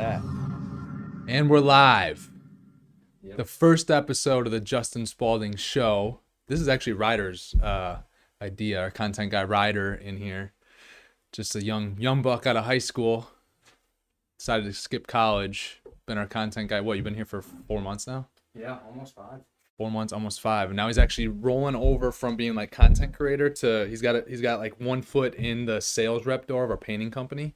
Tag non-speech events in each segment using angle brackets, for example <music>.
that. And we're live. Yep. The first episode of the Justin Spaulding show. This is actually Ryder's uh, idea, our content guy Ryder in here. Just a young young buck out of high school. Decided to skip college. Been our content guy. What, you've been here for four months now? Yeah, almost five. Four months, almost five. And now he's actually rolling over from being like content creator to he's got a, he's got like one foot in the sales rep door of our painting company.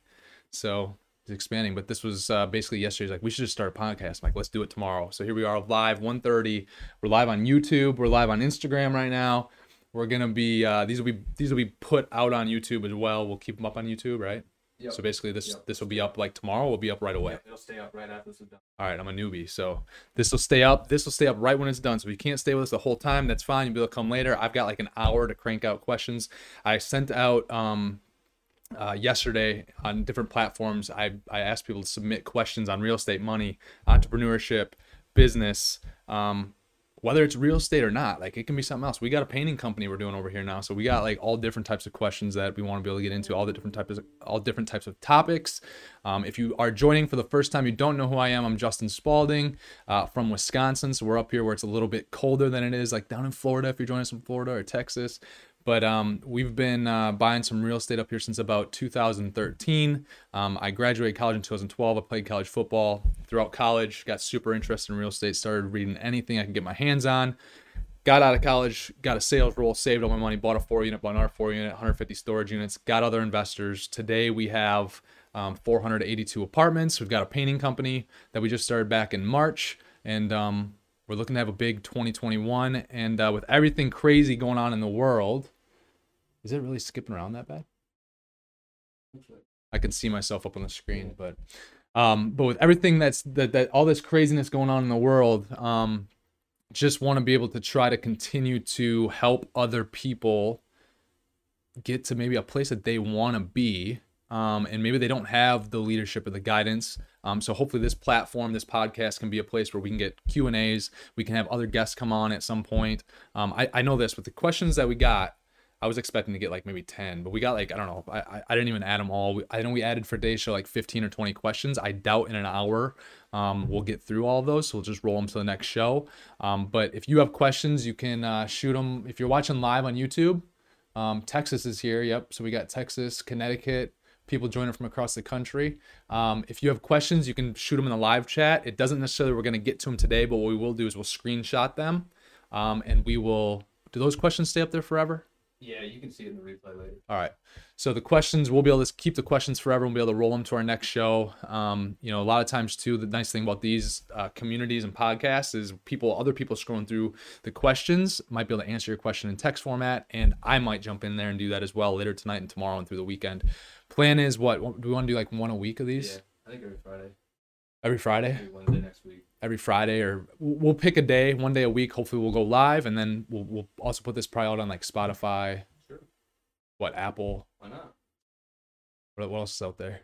So he's expanding. But this was uh, basically yesterday. He's like, we should just start a podcast. I'm like, let's do it tomorrow. So here we are live, 1.30. We're live on YouTube. We're live on Instagram right now. We're gonna be uh, these will be these will be put out on YouTube as well. We'll keep them up on YouTube, right? Yep. So basically, this Yep. this will be up like tomorrow. Will be up right away. Yep, it'll stay up right after this is done. All right, I'm a newbie, so this will stay up. This will stay up right when it's done. So if you can't stay with us the whole time, that's fine. You'll be able to come later. I've got like an hour to crank out questions. I sent out um, uh, yesterday on different platforms. I I asked people to submit questions on real estate, money, entrepreneurship, business. Um, whether it's real estate or not, like it can be something else. We got a painting company we're doing over here now, so we got like all different types of questions that we want to be able to get into, all the different types, of, all different types of topics. Um, if you are joining for the first time, you don't know who I am. I'm Justin Spaulding uh, from Wisconsin, so we're up here where it's a little bit colder than it is like down in Florida. If you're joining us from Florida or Texas, but um, we've been uh, buying some real estate up here since about 2013. Um, I graduated college in 2012. I played college football throughout college. Got super interested in real estate. Started reading anything I could get my hands on. Got out of college, got a sales role, saved all my money, bought a four unit, bought another four unit, 150 storage units, got other investors. Today we have um, 482 apartments. We've got a painting company that we just started back in March, and um, we're looking to have a big 2021. And uh, with everything crazy going on in the world, is it really skipping around that bad? I can see myself up on the screen, but um, but with everything that's that, that all this craziness going on in the world, um, just want to be able to try to continue to help other people get to maybe a place that they want to be um, and maybe they don't have the leadership or the guidance. Um, so hopefully this platform this podcast can be a place where we can get q and a's. We can have other guests come on at some point. Um, I, I know this with the questions that we got i was expecting to get like maybe 10 but we got like i don't know i, I, didn't even add them all We- i know we added for today's show like 15 or 20 questions i doubt in an hour um, we'll get through all those so we'll just roll them to the next show um, but if you have questions you can uh, shoot them if you're watching live on youtube um, Texas is here. Yep. So we got Texas, Connecticut, people joining from across the country. Um, if you have questions, you can shoot them in the live chat. It doesn't necessarily we're going to get to them today, but what we will do is we'll screenshot them, um, and we will. Do those questions stay up there forever? Yeah, you can see it in the replay later. All right. So the questions, we'll be able to keep the questions forever. We'll be able to roll them to our next show. Um, you know, a lot of times too, the nice thing about these uh, communities and podcasts is people, other people scrolling through the questions might be able to answer your question in text format, and I might jump in there and do that as well later tonight and tomorrow and through the weekend. Plan is what? Do we want to do like one a week of these? Yeah, I think every Friday. Every Friday? Maybe Wednesday next week. Every Friday, or we'll pick a day, one day a week. Hopefully, we'll go live, and then we'll, we'll also put this probably out on like Spotify, Sure. what Apple, Why not? what, what else is out there?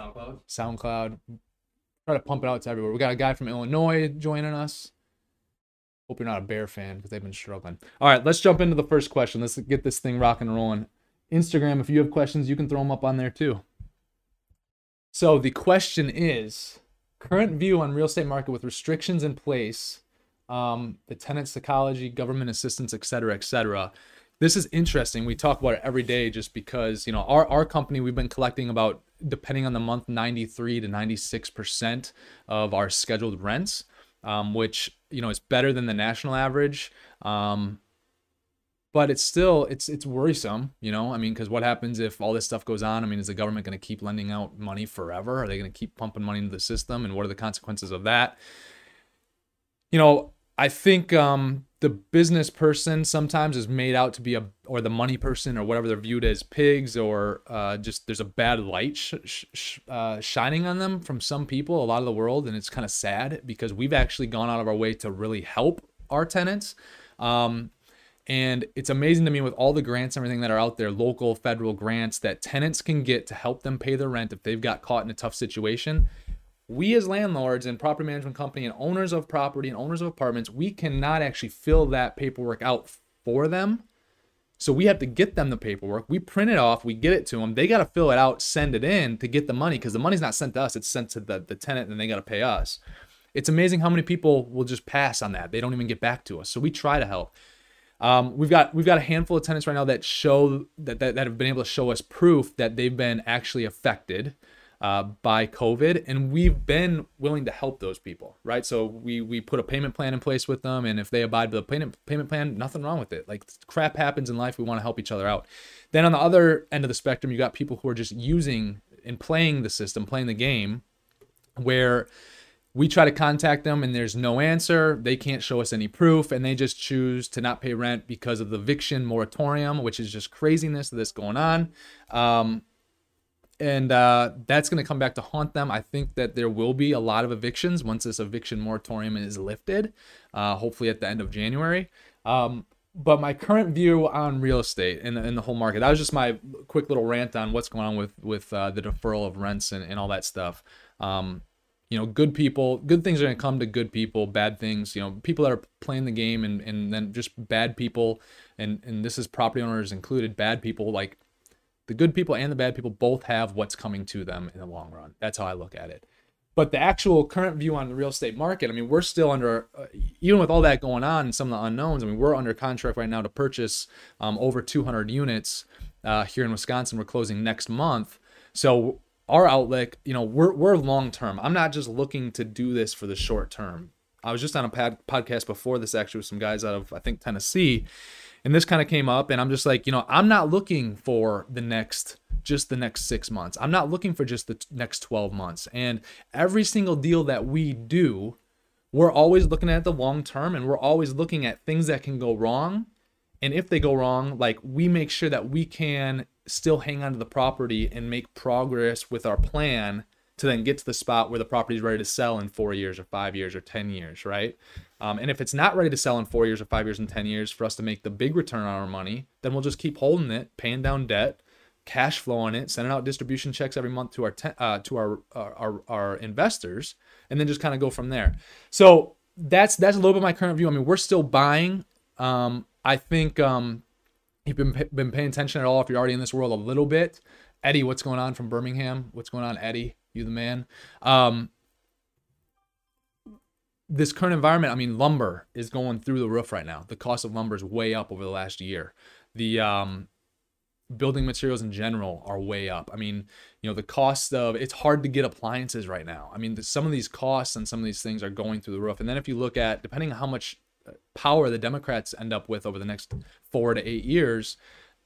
SoundCloud. SoundCloud. Try to pump it out to everywhere. We got a guy from Illinois joining us. Hope you're not a Bear fan because they've been struggling. All right, let's jump into the first question. Let's get this thing rocking and rolling. Instagram, if you have questions, you can throw them up on there too. So the question is current view on real estate market with restrictions in place, um, the tenant psychology, government assistance, et cetera, et cetera. This is interesting. We talk about it every day just because, you know, our, our company, we've been collecting about, depending on the month, 93 to 96% of our scheduled rents, um, which, you know, is better than the national average. Um, but it's still it's it's worrisome you know? I mean because what happens if all this stuff goes on? I mean is the government going to keep lending out money forever? Are they going to keep pumping money into the system? And what are the consequences of that? You know i think um the business person sometimes is made out to be a or the money person or whatever they're viewed as pigs or uh, just there's a bad light sh- sh- uh, shining on them from some people a lot of the world and it's kind of sad because we've actually gone out of our way to really help our tenants. Um, and it's amazing to me with all the grants and everything that are out there, local, federal grants that tenants can get to help them pay their rent if they've got caught in a tough situation. We as landlords and property management company and owners of property and owners of apartments, we cannot actually fill that paperwork out for them So we have to get them the paperwork. We print it off. We get it to them. They got to fill it out, send it in to get the money because the money's not sent to us. It's sent to the, the tenant and they got to pay us. It's amazing how many people will just pass on that. They don't even get back to us. So we try to help. Um, we've got we've got a handful of tenants right now that show that, that that have been able to show us proof that they've been actually affected uh, by COVID, and we've been willing to help those people, right? So we we put a payment plan in place with them, and if they abide by the payment payment plan, nothing wrong with it. Like crap happens in life, we want to help each other out. Then on the other end of the spectrum, you got people who are just using and playing the system, playing the game, where we try to contact them and there's no answer. They can't show us any proof and they just choose to not pay rent because of the eviction moratorium, which is just craziness that's going on. Um, and uh, that's going to come back to haunt them. I think that there will be a lot of evictions once this eviction moratorium is lifted, uh, hopefully at the end of January. Um, but my current view on real estate and, and the whole market, that was just my quick little rant on what's going on with, with uh, the deferral of rents and, and all that stuff. Um, you know, good people, good things are going to come to good people, bad things, you know, people that are playing the game and, and then just bad people. And, and this is property owners included, bad people, like the good people and the bad people both have what's coming to them in the long run. That's how I look at it. But the actual current view on the real estate market, I mean, we're still under, uh, even with all that going on and some of the unknowns, I mean, we're under contract right now to purchase um, over 200 units uh, here in Wisconsin. We're closing next month. So our outlook, you know, we're we're long term. I'm not just looking to do this for the short term. I was just on a pad, podcast before this actually with some guys out of I think Tennessee, and this kind of came up, and I'm just like, you know, I'm not looking for the next just the next six months. I'm not looking for just the t- next 12 months. And every single deal that we do, we're always looking at the long term, and we're always looking at things that can go wrong. And if they go wrong, like we make sure that we can still hang on to the property and make progress with our plan to then get to the spot where the property is ready to sell in four years or five years or 10 years, right? Um, and if it's not ready to sell in four years or five years and 10 years for us to make the big return on our money, then we'll just keep holding it, paying down debt, cash flow on it, sending out distribution checks every month to our te- uh, to our, our, our our investors, and then just kind of go from there. So that's that's a little bit my current view. I mean, we're still buying. Um, I think um, you've been been paying attention at all if you're already in this world a little bit. Eddie, what's going on from Birmingham? What's going on, Eddie? You the man. Um, this current environment, I mean, lumber is going through the roof right now. The cost of lumber is way up over the last year. The um, building materials in general are way up. I mean, you know, the cost of it's hard to get appliances right now. I mean, the, some of these costs and some of these things are going through the roof. And then if you look at depending on how much power the Democrats end up with over the next four to eight years,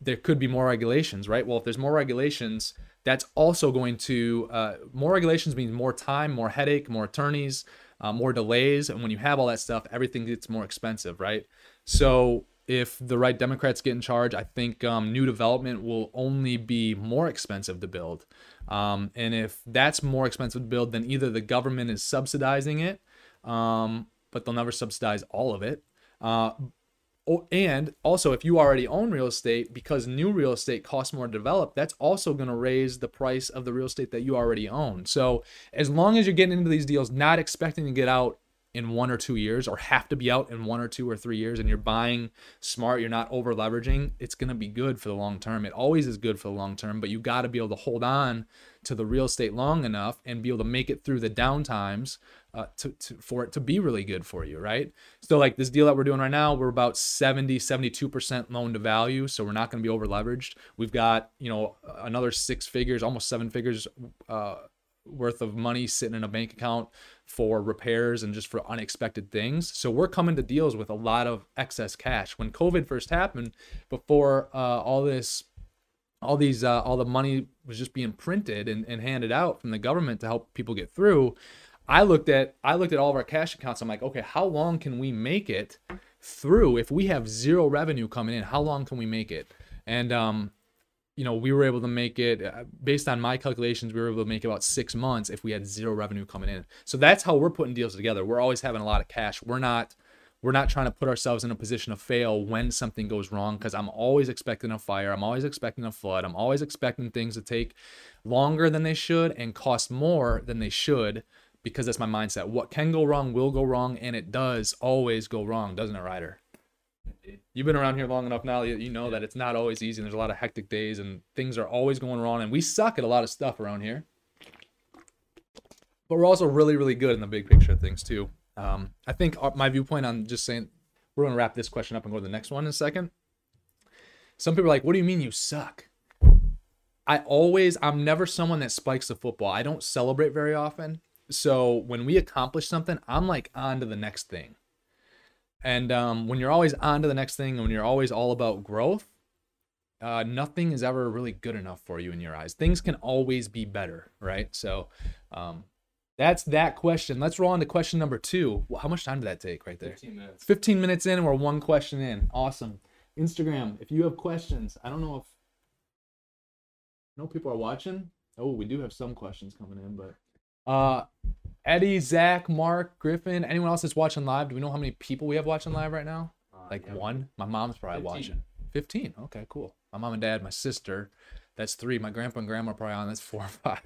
there could be more regulations, right? Well, if there's more regulations, that's also going to uh, more regulations means more time, more headache, more attorneys, uh, more delays, and when you have all that stuff, everything gets more expensive, right? So if the right Democrats get in charge, I think um, new development will only be more expensive to build. Um, and if that's more expensive to build, then either the government is subsidizing it, um, but they'll never subsidize all of it. Uh, and also, if you already own real estate, because new real estate costs more to develop, that's also going to raise the price of the real estate that you already own. So, as long as you're getting into these deals, not expecting to get out in one or two years or have to be out in one or two or three years and you're buying smart, you're not over leveraging, it's going to be good for the long term. It always is good for the long term, but you got to be able to hold on to the real estate long enough and be able to make it through the down times uh, to, to, for it to be really good for you, right? So like this deal that we're doing right now, we're about 70, 72% loan to value. So we're not going to be over leveraged. We've got, you know, another six figures, almost seven figures uh, worth of money sitting in a bank account for repairs and just for unexpected things. So we're coming to deals with a lot of excess cash. When COVID first happened, before uh, all this, all these, uh, all the money was just being printed and, and handed out from the government to help people get through. I looked at I looked at all of our cash accounts. I'm like, okay, how long can we make it through if we have zero revenue coming in? How long can we make it? And um, you know, we were able to make it uh, based on my calculations. We were able to make about six months if we had zero revenue coming in. So that's how we're putting deals together. We're always having a lot of cash. We're not we're not trying to put ourselves in a position of fail when something goes wrong because I'm always expecting a fire. I'm always expecting a flood. I'm always expecting things to take longer than they should and cost more than they should because that's my mindset. What can go wrong will go wrong, and it does always go wrong, doesn't it, Ryder? You've been around here long enough now. You, know that it's not always easy. And there's a lot of hectic days, and things are always going wrong. And we suck at a lot of stuff around here. But we're also really, really good in the big picture of things too. Um, I think my viewpoint on just saying we're going to wrap this question up and go to the next one in a second. Some people are like, "What do you mean you suck?" I always, I'm never someone that spikes the football. I don't celebrate very often. So when we accomplish something, I'm like on to the next thing. And um, when you're always on to the next thing, and when you're always all about growth, uh, nothing is ever really good enough for you in your eyes. Things can always be better, right? So um, that's that question. Let's roll on to question number two. Well, How much time did that take right there? 15 minutes. 15 minutes in and we're one question in. Awesome. Instagram, if you have questions, I don't know if no people are watching. Oh, we do have some questions coming in, but uh Eddie, Zach, Mark, Griffin, anyone else that's watching live? Do we know how many people we have watching live right now? Uh, Like yeah, one? My mom's probably 15. watching. 15. Okay, cool. My mom and dad, my sister, that's three. My grandpa and grandma are probably on. That's four or <laughs> five.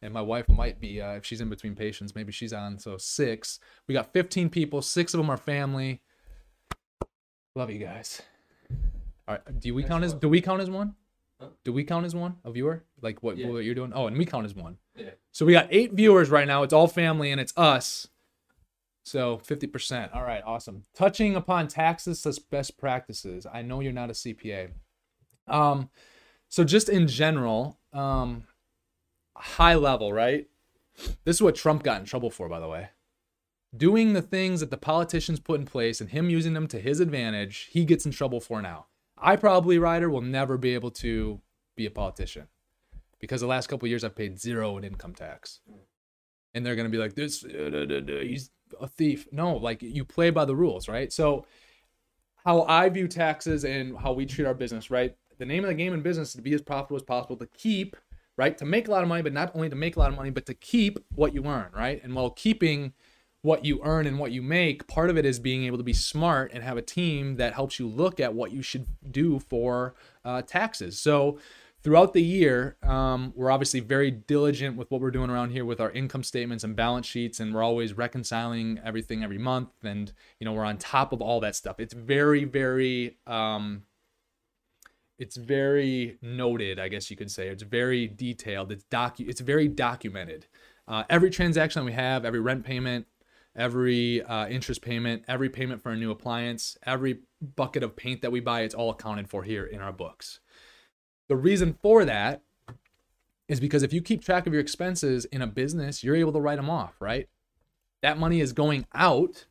And my wife might be, uh, if she's in between patients, maybe she's on. So six. We got 15 people. Six of them are family. Love you guys. All right. Do we count as? Do we count as one? Huh? Do we count as one? A viewer? Like what, Yeah. what you're doing? Oh, and we count as one. Yeah. So we got eight viewers right now. It's all family and it's us. So 50%. All right, awesome. Touching upon taxes as best practices. I know you're not a CPA. Um, so just in general, um, high level, right? This is what Trump got in trouble for, by the way. Doing the things that the politicians put in place and him using them to his advantage, he gets in trouble for now. I probably, Ryder, will never be able to be a politician because the last couple years I've paid zero in income tax. And they're going to be like, this, uh, da, da, da, he's a thief. No, like you play by the rules, right? So, how I view taxes and how we treat our business, right? The name of the game in business is to be as profitable as possible, to keep, right? To make a lot of money, but not only to make a lot of money, but to keep what you earn, right? And while keeping what you earn and what you make, part of it is being able to be smart and have a team that helps you look at what you should do for uh, taxes. So, throughout the year, um, we're obviously very diligent with what we're doing around here with our income statements and balance sheets, and we're always reconciling everything every month. And you know, we're on top of all that stuff. It's very, very, um, it's very noted, I guess you could say. It's very detailed. It's docu. It's very documented. Uh, every transaction that we have, every rent payment, every uh, interest payment, every payment for a new appliance, every bucket of paint that we buy, it's all accounted for here in our books. The reason for that is because if you keep track of your expenses in a business, you're able to write them off, right? That money is going out.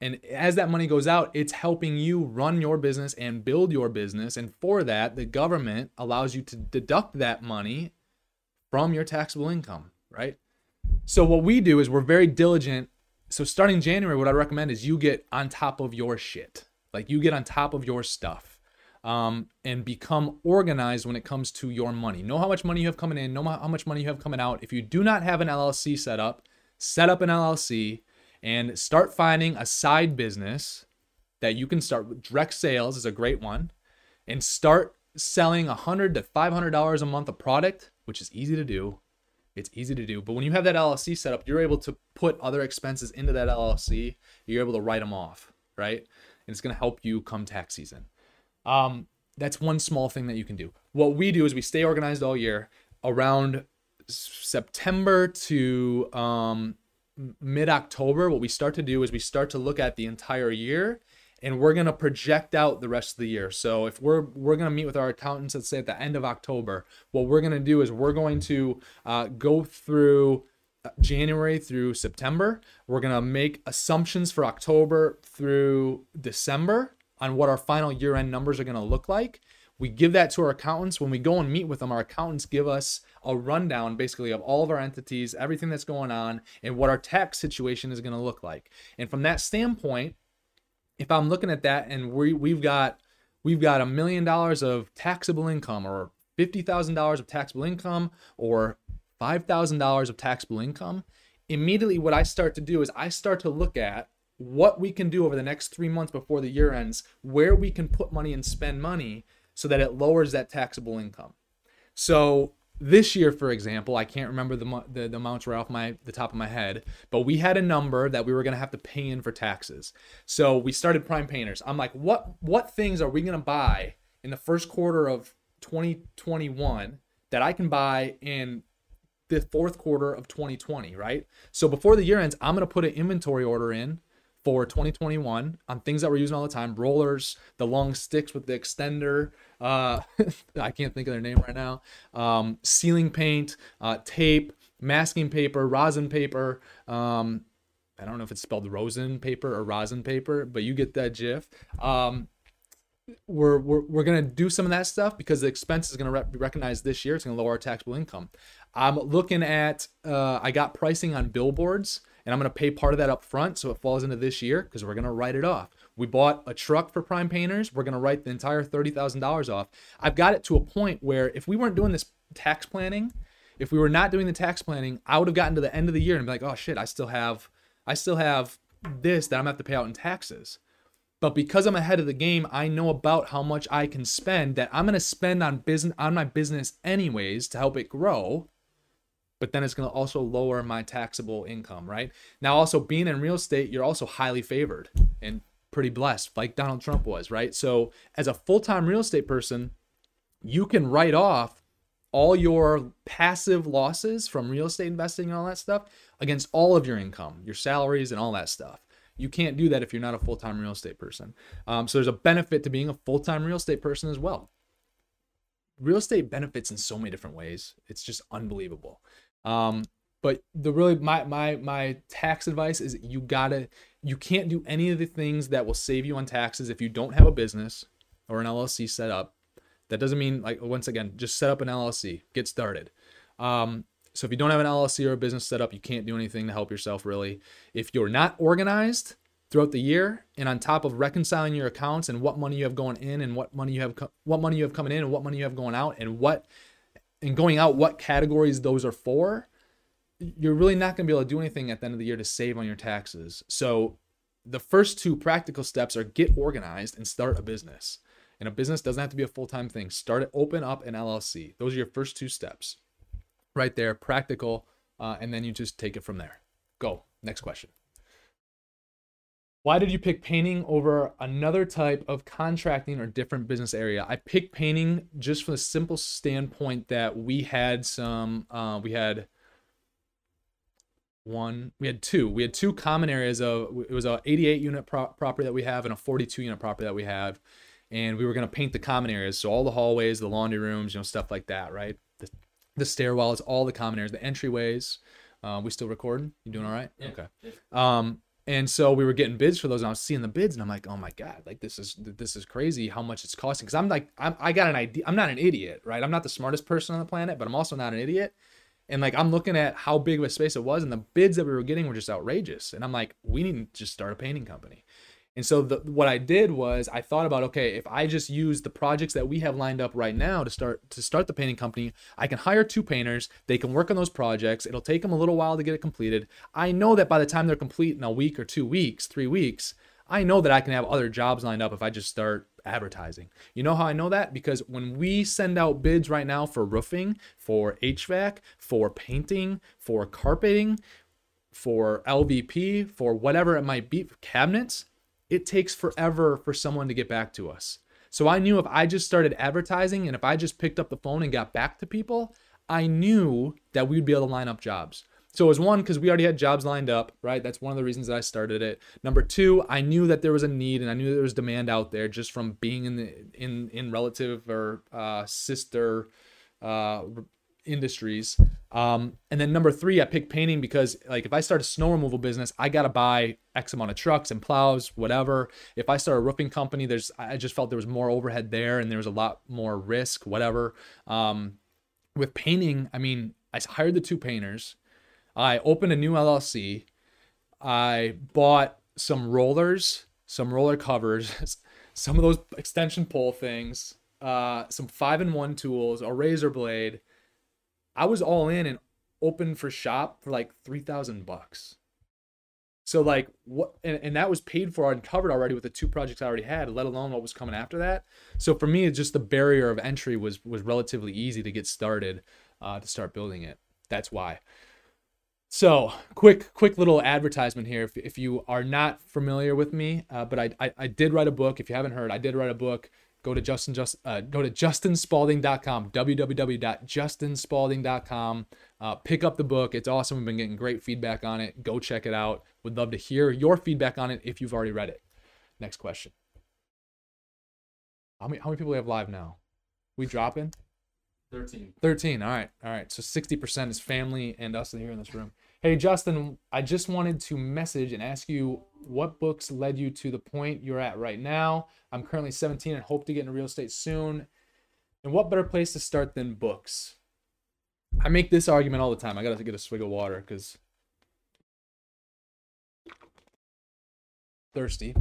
And as that money goes out, it's helping you run your business and build your business. And for that, the government allows you to deduct that money from your taxable income, right? So what we do is we're very diligent. So starting January, what I recommend is you get on top of your shit. Like you get on top of your stuff um, and become organized when it comes to your money. Know how much money you have coming in, know how much money you have coming out. If you do not have an LLC set up, set up an LLC and start finding a side business that you can start with. Direct sales is a great one and start selling a hundred to five hundred dollars a month of product, which is easy to do. It's easy to do, but when you have that LLC set up, you're able to put other expenses into that LLC. You're able to write them off, right? And it's going to help you come tax season. Um, that's one small thing that you can do. What we do is we stay organized all year. Around September to um, mid October, what we start to do is we start to look at the entire year and we're going to project out the rest of the year. So if we're we're going to meet with our accountants, let's say at the end of October, what we're going to do is we're going to uh, go through uh, January through September. We're going to make assumptions for October through December on what our final year end numbers are going to look like. We give that to our accountants. When we go and meet with them, our accountants give us a rundown basically of all of our entities, everything that's going on, and what our tax situation is going to look like. And from that standpoint, if I'm looking at that and we we've got we've got a million dollars of taxable income or fifty thousand dollars of taxable income or five thousand dollars of taxable income, immediately what I start to do is I start to look at what we can do over the next three months before the year ends, where we can put money and spend money so that it lowers that taxable income. So this year, for example, I can't remember the, the the amounts right off my the top of my head, but we had a number that we were gonna have to pay in for taxes. So we started Prime Painters. I'm like, what what things are we gonna buy in the first quarter of 2021 that I can buy in the fourth quarter of 2020, right? So before the year ends, I'm gonna put an inventory order in for 2021 on things that we're using all the time rollers the long sticks with the extender uh, <laughs> i can't think of their name right now. Um, ceiling paint uh, tape masking paper rosin paper. Um, i don't know if it's spelled rosin paper or rosin paper but you get that gif um, we're, we're, we're going to do some of that stuff because the expense is going to be recognized this year. It's going to lower our taxable income. I'm looking at uh, i got pricing on billboards and I'm going to pay part of that up front so it falls into this year because we're going to write it off. We bought a truck for Prime Painters. We're going to write the entire $30,000 off. I've got it to a point where if we weren't doing this tax planning, if we were not doing the tax planning, I would have gotten to the end of the year and be like, "Oh shit, I still have I still have this that I'm going to have to pay out in taxes." But because I'm ahead of the game, I know about how much I can spend that I'm going to spend on business on my business anyways to help it grow but then it's going to also lower my taxable income, right? Now, also being in real estate, you're also highly favored and pretty blessed, like Donald Trump was, right? So, as a full time real estate person, you can write off all your passive losses from real estate investing and all that stuff against all of your income, your salaries, and all that stuff. You can't do that if you're not a full time real estate person. Um, so, there's a benefit to being a full time real estate person as well real estate benefits in so many different ways. It's just unbelievable. Um, but the really my my my tax advice is you gotta you can't do any of the things that will save you on taxes if you don't have a business or an LLC set up. That doesn't mean like once again just set up an LLC, get started. Um, so if you don't have an LLC or a business set up, you can't do anything to help yourself really. If you're not organized, throughout the year and on top of reconciling your accounts and what money you have going in and what money you have co- what money you have coming in and what money you have going out and what and going out what categories those are for you're really not going to be able to do anything at the end of the year to save on your taxes. So the first two practical steps are get organized and start a business. And a business doesn't have to be a full-time thing. Start it open up an llc those are your first two steps. Right there practical uh, and then you just take it from there. Go. Next question why did you pick painting over another type of contracting or different business area? I picked painting just from the simple standpoint that we had some, uh, we had one, we had two, we had two common areas of, it was a 88 unit pro- property that we have and a 42 unit property that we have. And we were going to paint the common areas. So all the hallways, the laundry rooms, you know, stuff like that, right? The, the stairwells, all the common areas, the entryways. Uh, we still recording? You doing all right? Yeah. Okay. Um, and so we were getting bids for those and i was seeing the bids and i'm like oh my god like this is this is crazy how much it's costing. Because i'm like I'm, i got an idea i'm not an idiot right? I'm not the smartest person on the planet but i'm also not an idiot. And like i'm looking at how big of a space it was and the bids that we were getting were just outrageous. And i'm like we need to just start a painting company and so the, what I did was I thought about okay, if I just use the projects that we have lined up right now to start to start the painting company, I can hire two painters. They can work on those projects. It'll take them a little while to get it completed. I know that by the time they're complete in a week or two weeks, three weeks, I know that I can have other jobs lined up if I just start advertising. You know how I know that? Because when we send out bids right now for roofing, for HVAC, for painting, for carpeting, for LVP, for whatever it might be, cabinets, it takes forever for someone to get back to us. So I knew if I just started advertising and if I just picked up the phone and got back to people, I knew that we'd be able to line up jobs. So it was one because we already had jobs lined up, right? That's one of the reasons that I started it. Number two, I knew that there was a need and I knew there was demand out there just from being in the in in relative or uh, sister uh, industries. Um, and then number three, I picked painting because like if I start a snow removal business, I gotta buy X amount of trucks and plows, whatever. If I start a roofing company, there's I just felt there was more overhead there and there was a lot more risk, whatever. Um, with painting, I mean, I hired the two painters. I opened a new LLC. I bought some rollers, some roller covers, <laughs> some of those extension pole things, uh, some five in one tools, a razor blade I was all in and open for shop for like three thousand bucks. So like what and, and that was paid for and covered already with the two projects I already had, let alone what was coming after that. So for me, just the barrier of entry was was relatively easy to get started. uh, to start building it. That's why. So, quick, quick little advertisement here. If, if you are not familiar with me, uh, but I, I, I did write a book. If you haven't heard, I did write a book. Go to Justin just uh, go to justinspaulding.com. www.justinspaulding.com. Uh, pick up the book. It's awesome. We've been getting great feedback on it. Go check it out. Would love to hear your feedback on it if you've already read it. Next question. How many how many people we have live now? We dropping? Thirteen. 13. All right. All right. So 60% is family and us here in this room. Hey, Justin, I just wanted to message and ask you what books led you to the point you're at right now. I'm currently 17 and hope to get into real estate soon. And what better place to start than books? I make this argument all the time. I got to get a swig of water because thirsty.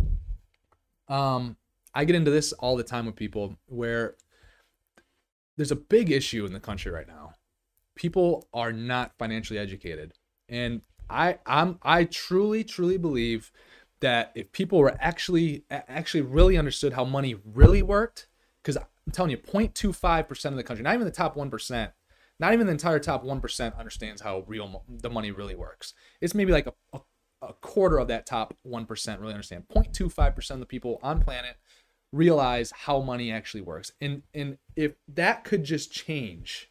Um, I get into this all the time with people where there's a big issue in the country right now. People are not financially educated. And I I'm I truly truly believe that if people were actually actually really understood how money really worked cuz I'm telling you 0.25% of the country, not even the top 1%, not even the entire top 1% understands how real mo- the money really works. It's maybe like a, a, a quarter of that top 1% really understand. 0.25% of the people on planet realize how money actually works. And and if that could just change,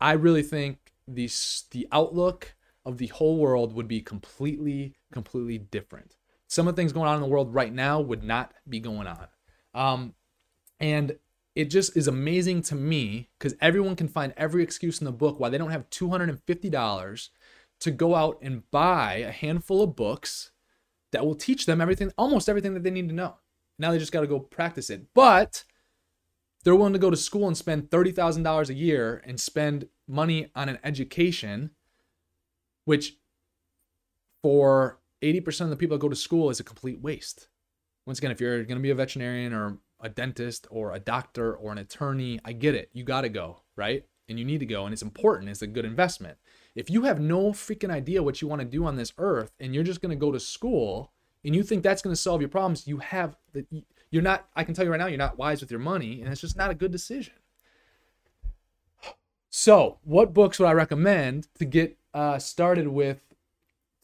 I really think the the outlook of the whole world would be completely completely different. Some of the things going on in the world right now would not be going on. Um, and it just is amazing to me because everyone can find every excuse in the book why they don't have $250 to go out and buy a handful of books that will teach them everything, almost everything that they need to know. Now they just got to go practice it. But they're willing to go to school and spend $30,000 a year and spend money on an education, which for 80% of the people that go to school is a complete waste. Once again, if you're going to be a veterinarian or a dentist or a doctor or an attorney, I get it. You got to go, right? And you need to go, and it's important. It's a good investment. If you have no freaking idea what you want to do on this earth and you're just going to go to school and you think that's going to solve your problems, you have that you're not I can tell you right now you're not wise with your money and it's just not a good decision. So, what books would I recommend to get uh, started with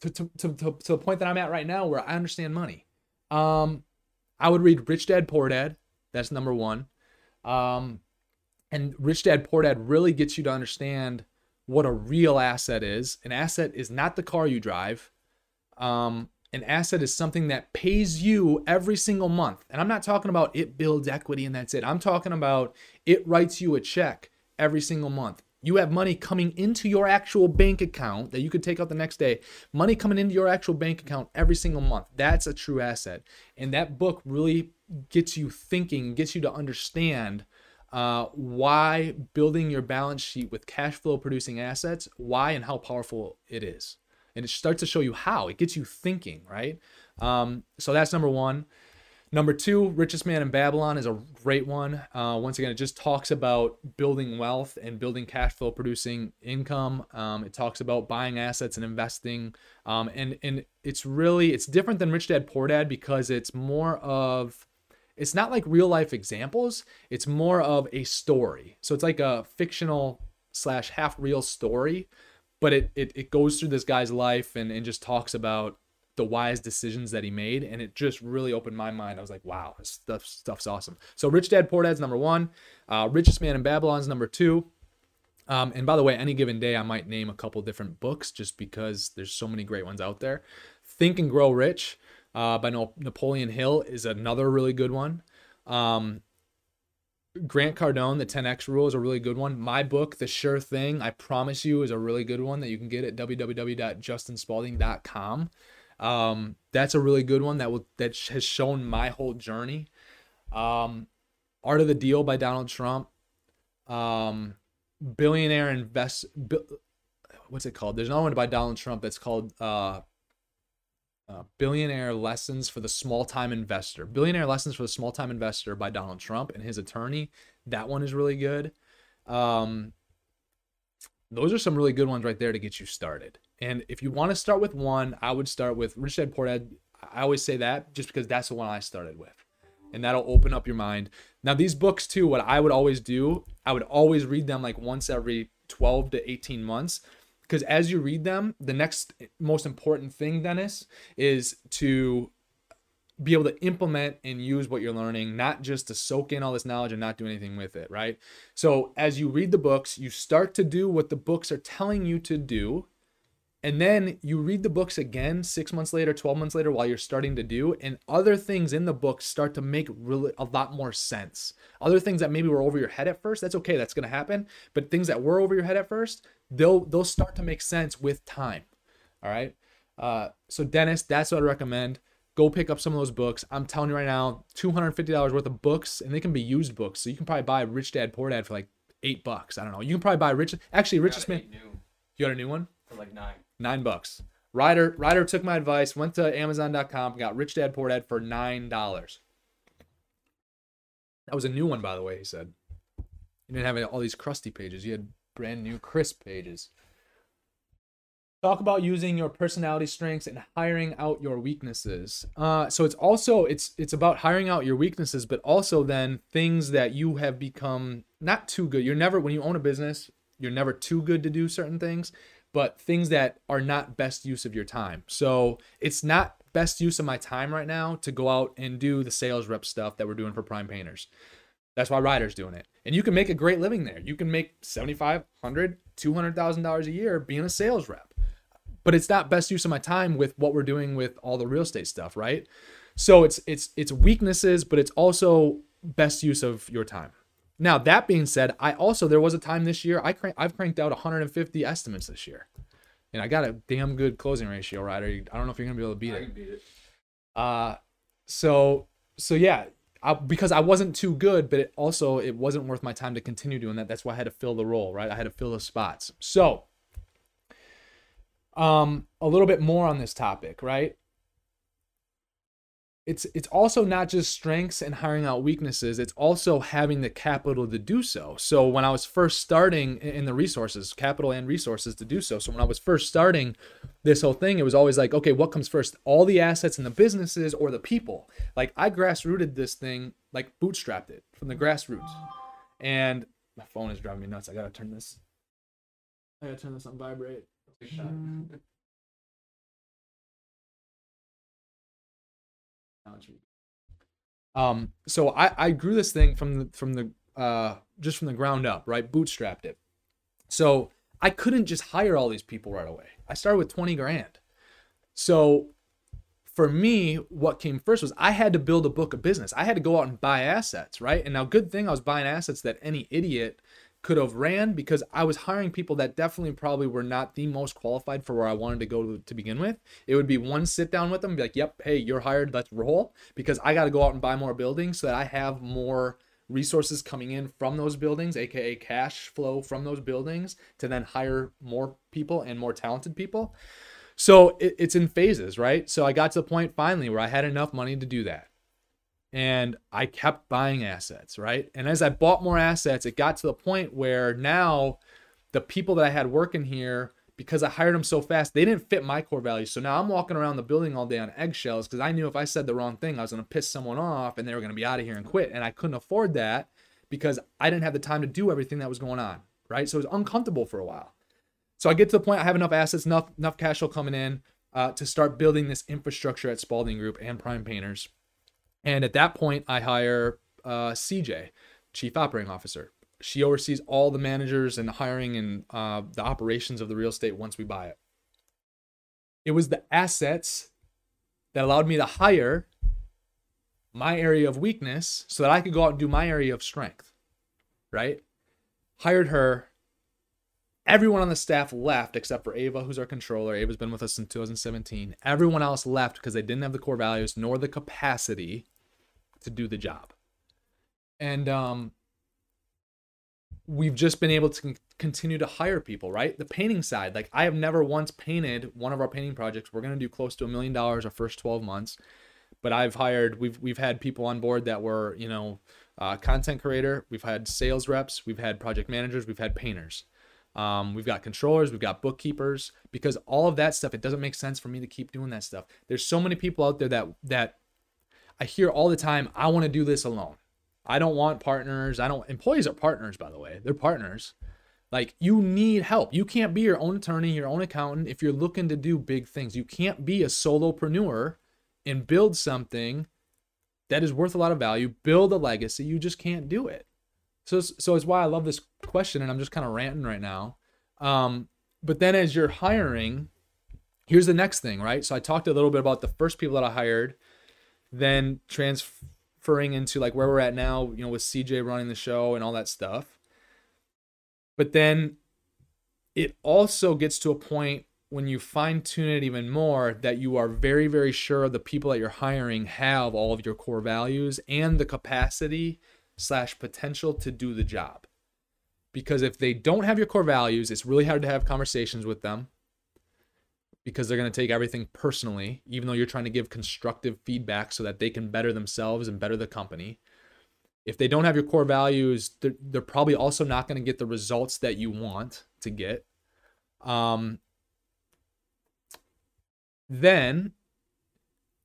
to, to, to, to, the point that I'm at right now where I understand money? Um, I would read Rich Dad Poor Dad. That's number one. Um, and Rich Dad Poor Dad really gets you to understand what a real asset is. An asset is not the car you drive. Um, an asset is something that pays you every single month. And I'm not talking about it builds equity and that's it. I'm talking about it writes you a check every single month. You have money coming into your actual bank account that you could take out the next day. Money coming into your actual bank account every single month. That's a true asset. And that book really gets you thinking, gets you to understand uh, why building your balance sheet with cash flow producing assets, why and how powerful it is. And it starts to show you how. It gets you thinking, right? Um, so that's number one. Number two, Richest Man in Babylon is a great one. Uh, once again, it just talks about building wealth and building cash flow producing income. Um, it talks about buying assets and investing. Um, and, and it's really, it's different than Rich Dad Poor Dad because it's more of, it's not like real life examples. It's more of a story. So it's like a fictional slash half real story, but it, it, it goes through this guy's life and, and just talks about the wise decisions that he made, and it just really opened my mind. I was like, wow, this stuff, stuff's awesome. So Rich Dad Poor Dad's number one, uh, Richest Man in Babylon's number two. Um, and by the way, any given day, I might name a couple different books just because there's so many great ones out there. Think and Grow Rich uh, by Napoleon Hill is another really good one. Um, Grant Cardone, the 10x rule is a really good one. My book, The Sure Thing, I promise you, is a really good one that you can get at www.justinspaulding.com. Um, that's a really good one that will that has shown my whole journey. Um, Art of the Deal by Donald Trump. Um, billionaire invest. Bi- what's it called? There's another one by Donald Trump that's called uh, uh, Billionaire Lessons for the Small Time Investor. Billionaire Lessons for the Small Time Investor by Donald Trump and his attorney. That one is really good. Um, those are some really good ones right there to get you started. And if you want to start with one, I would start with Rich Dad Poor Dad. I always say that just because that's the one I started with. and that'll open up your mind. Now, these books, too, what I would always do, I would always read them like once every 12 to 18 months. Because as you read them, the next most important thing, Dennis, is to be able to implement and use what you're learning, not just to soak in all this knowledge and not do anything with it, right? So as you read the books, you start to do what the books are telling you to do. And then you read the books again six months later, 12 months later, while you're starting to do, and other things in the books start to make really a lot more sense. Other things that maybe were over your head at first, that's okay, that's gonna happen. But things that were over your head at first, they'll they'll start to make sense with time. All right. Uh, so Dennis, that's what I recommend go pick up some of those books. I'm telling you right now, $250 worth of books, and they can be used books. So you can probably buy Rich Dad Poor Dad for like eight bucks. I don't know. You can probably buy Rich. Actually, Richest Man. New You got a new one? for like nine. Nine bucks. Ryder Ryder took my advice, went to Amazon.com, got Rich Dad Poor Dad for nine dollars. That was a new one, by the way. He said. You didn't have all these crusty pages. You had brand new crisp pages. Talk about using your personality strengths and hiring out your weaknesses. Uh, so it's also it's it's about hiring out your weaknesses, but also then things that you have become not too good. You're never when you own a business, you're never too good to do certain things, but things that are not best use of your time. So it's not best use of my time right now to go out and do the sales rep stuff that we're doing for Prime Painters. That's why Ryder's doing it. And you can make a great living there. You can make 75, 100, 200,000 dollars a year being a sales rep but it's not best use of my time with what we're doing with all the real estate stuff, right? So it's it's it's weaknesses, but it's also best use of your time. Now that being said, I also there was a time this year I crank, I've cranked out 150 estimates this year, and I got a damn good closing ratio, right? I don't know if you're gonna be able to beat I it. can beat it. Uh, so so yeah, I, because I wasn't too good, but it also it wasn't worth my time to continue doing that. That's why I had to fill the role, right? I had to fill the spots. So um, a little bit more on this topic, right? It's it's also not just strengths and hiring out weaknesses. It's also having the capital to do so. So when I was first starting in the resources, capital and resources to do so. So when I was first starting this whole thing, it was always like, okay, what comes first? All the assets and the businesses or the people? Like I grassrooted this thing, like bootstrapped it from the grassroots. And my phone is driving me nuts. I gotta turn this. I gotta turn this on vibrate. Um, so I, I grew this thing from the from the uh just from the ground up, right? Bootstrapped it. So I couldn't just hire all these people right away. I started with 20 grand. So for me, what came first was I had to build a book of business. I had to go out and buy assets, right? And now good thing I was buying assets that any idiot could have ran because I was hiring people that definitely probably were not the most qualified for where I wanted to go to, to begin with. It would be one sit down with them, be like, "Yep, hey, you're hired. Let's roll." Because I got to go out and buy more buildings so that I have more resources coming in from those buildings, aka cash flow from those buildings, to then hire more people and more talented people. So it, it's in phases, right? So I got to the point finally where I had enough money to do that and I kept buying assets, right? And as I bought more assets, it got to the point where now the people that I had working here, because I hired them so fast, they didn't fit my core values. So now I'm walking around the building all day on eggshells because I knew if I said the wrong thing, I was going to piss someone off and they were going to be out of here and quit. And I couldn't afford that because I didn't have the time to do everything that was going on, right? So it was uncomfortable for a while. So I get to the point I have enough assets, enough enough cash flow coming in uh, to start building this infrastructure at Spaulding Group and Prime Painters. And at that point, I hire uh, CJ, Chief Operating Officer. She oversees all the managers and the hiring and uh, the operations of the real estate once we buy it. It was the assets that allowed me to hire my area of weakness so that I could go out and do my area of strength, right? Hired her. Everyone on the staff left except for Ava, who's our controller. Ava's been with us since 2017. Everyone else left because they didn't have the core values nor the capacity to do the job. And um, we've just been able to continue to hire people, right? The painting side, like I have never once painted one of our painting projects. We're going to do close to a million dollars our first 12 months. But I've hired, we've we've had people on board that were, you know, uh, content creator. We've had sales reps. We've had project managers. We've had painters. Um, we've got controllers, we've got bookkeepers, because all of that stuff, it doesn't make sense for me to keep doing that stuff. There's so many people out there that that I hear all the time, I want to do this alone. I don't want partners. I don't employees are partners, by the way. They're partners. Like you need help. You can't be your own attorney, your own accountant if you're looking to do big things. You can't be a solopreneur and build something that is worth a lot of value, build a legacy. You just can't do it. So so it's why I love this question and I'm just kind of ranting right now. Um, but then as you're hiring, here's the next thing, right? So I talked a little bit about the first people that I hired, then transferring into like where we're at now, you know, with CJ running the show and all that stuff. But then it also gets to a point when you fine tune it even more that you are very, very sure the people that you're hiring have all of your core values and the capacity slash potential to do the job. Because if they don't have your core values, it's really hard to have conversations with them because they're going to take everything personally, even though you're trying to give constructive feedback so that they can better themselves and better the company. If they don't have your core values, they're, they're probably also not going to get the results that you want to get. Um, then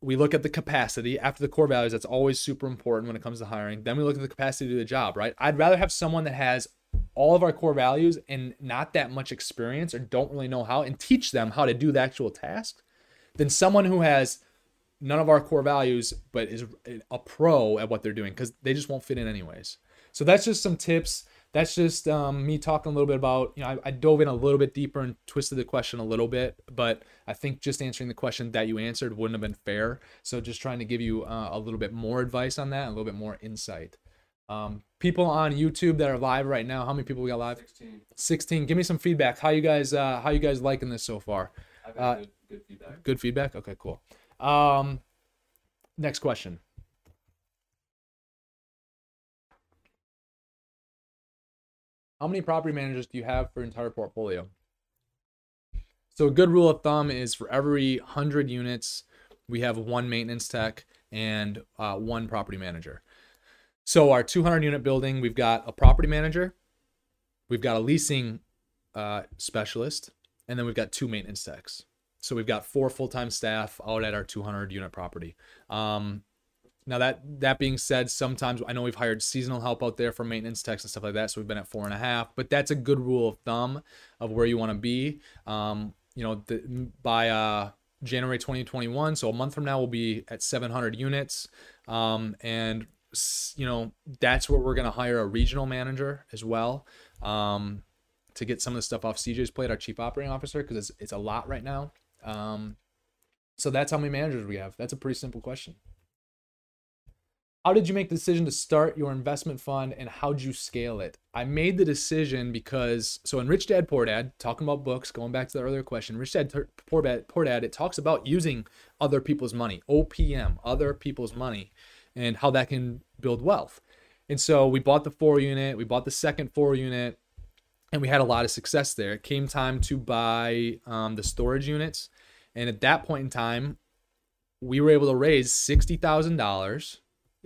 we look at the capacity after the core values. That's always super important when it comes to hiring. Then we look at the capacity to do the job, right? I'd rather have someone that has all of our core values and not that much experience or don't really know how and teach them how to do the actual task than someone who has none of our core values but is a pro at what they're doing because they just won't fit in anyways. So that's just some tips that's just um, me talking a little bit about, you know, I, I, dove in a little bit deeper and twisted the question a little bit, but I think just answering the question that you answered wouldn't have been fair. So just trying to give you uh, a little bit more advice on that, a little bit more insight. Um, people on YouTube that are live right now, how many people we got live? 16. 16. Give me some feedback. How you guys, uh, how you guys liking this so far? I've got Uh, good, good feedback. Good feedback. Okay, cool. Um, next question. How many property managers do you have for entire portfolio? So a good rule of thumb is for every 100 units, we have one maintenance tech and uh, one property manager. So our 200 unit building, we've got a property manager, we've got a leasing uh, specialist, and then we've got two maintenance techs. So we've got four full-time staff out at our 200 unit property. Um, now that that being said, sometimes I know we've hired seasonal help out there for maintenance techs and stuff like that, so we've been at four and a half. But that's a good rule of thumb of where you want to be. Um, you know, the, by uh, January 2021, so a month from now, we'll be at 700 units, um, and you know that's where we're going to hire a regional manager as well um, to get some of the stuff off CJ's plate, our chief operating officer, because it's it's a lot right now. Um, so that's how many managers we have. That's a pretty simple question. How did you make the decision to start your investment fund and how did you scale it? I made the decision because, so in Rich Dad Poor Dad, talking about books, going back to the earlier question, Rich Dad Poor Dad, Poor Dad, it talks about using other people's money, OPM, other people's money, and how that can build wealth. And so we bought the four unit, we bought the second four unit, and we had a lot of success there. It came time to buy um, the storage units. And at that point in time, we were able to raise $60,000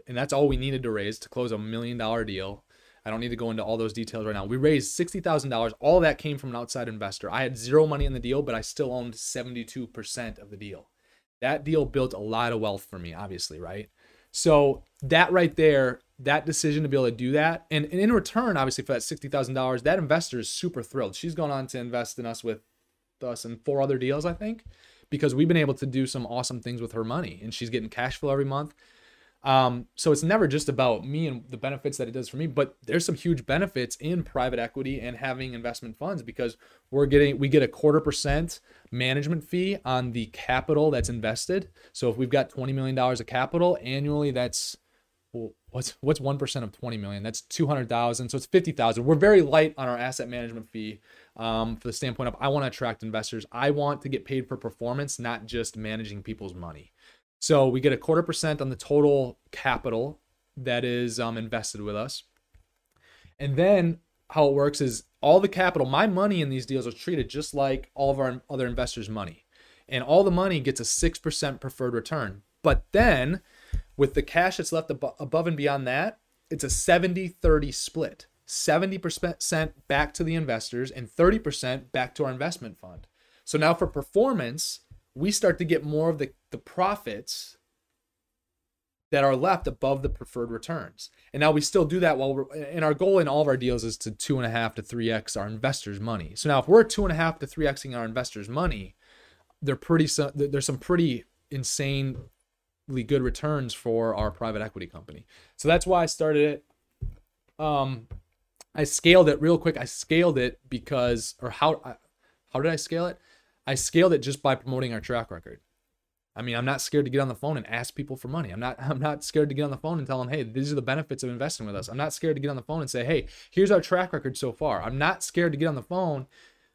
and that's all we needed to raise to close a million dollar deal. I don't need to go into all those details right now. We raised $60,000. All that came from an outside investor. I had zero money in the deal, but I still owned 72% of the deal. That deal built a lot of wealth for me, obviously, right? So that right there, that decision to be able to do that, and, and in return, obviously for that sixty thousand dollars, that investor is super thrilled. She's gone on to invest in us with us in four other deals, I think, because we've been able to do some awesome things with her money, and she's getting cash flow every month. Um, so it's never just about me and the benefits that it does for me, but there's some huge benefits in private equity and having investment funds because we're getting we get a quarter percent management fee on the capital that's invested. So if we've got twenty million dollars of capital annually, that's what's what's one percent of twenty million? That's two hundred thousand. So it's fifty thousand. We're very light on our asset management fee um, for the standpoint of I want to attract investors. I want to get paid for performance, not just managing people's money. So we get a quarter percent on the total capital that is um, invested with us. And then how it works is all the capital, my money in these deals is treated just like all of our other investors' money. And all the money gets a 6% preferred return. But then with the cash that's left above and beyond that, it's a 70 30 split 70% back to the investors and 30% back to our investment fund. So now for performance, we start to get more of the, the profits that are left above the preferred returns. And now we still do that while we're, and our goal in all of our deals is to two and a half to three X our investors' money. So now if we're two and a half to three Xing our investors' money, they're pretty, there's some pretty insanely good returns for our private equity company. So that's why I started it. Um, I scaled it real quick. I scaled it because, or how, how did I scale it? I scaled it just by promoting our track record. I mean, I'm not scared to get on the phone and ask people for money. I'm not <laughs> I'm not scared to get on the phone and tell them, "Hey, these are the benefits of investing with us." I'm not scared to get on the phone and say, "Hey, here's our track record so far." I'm not scared to get on the phone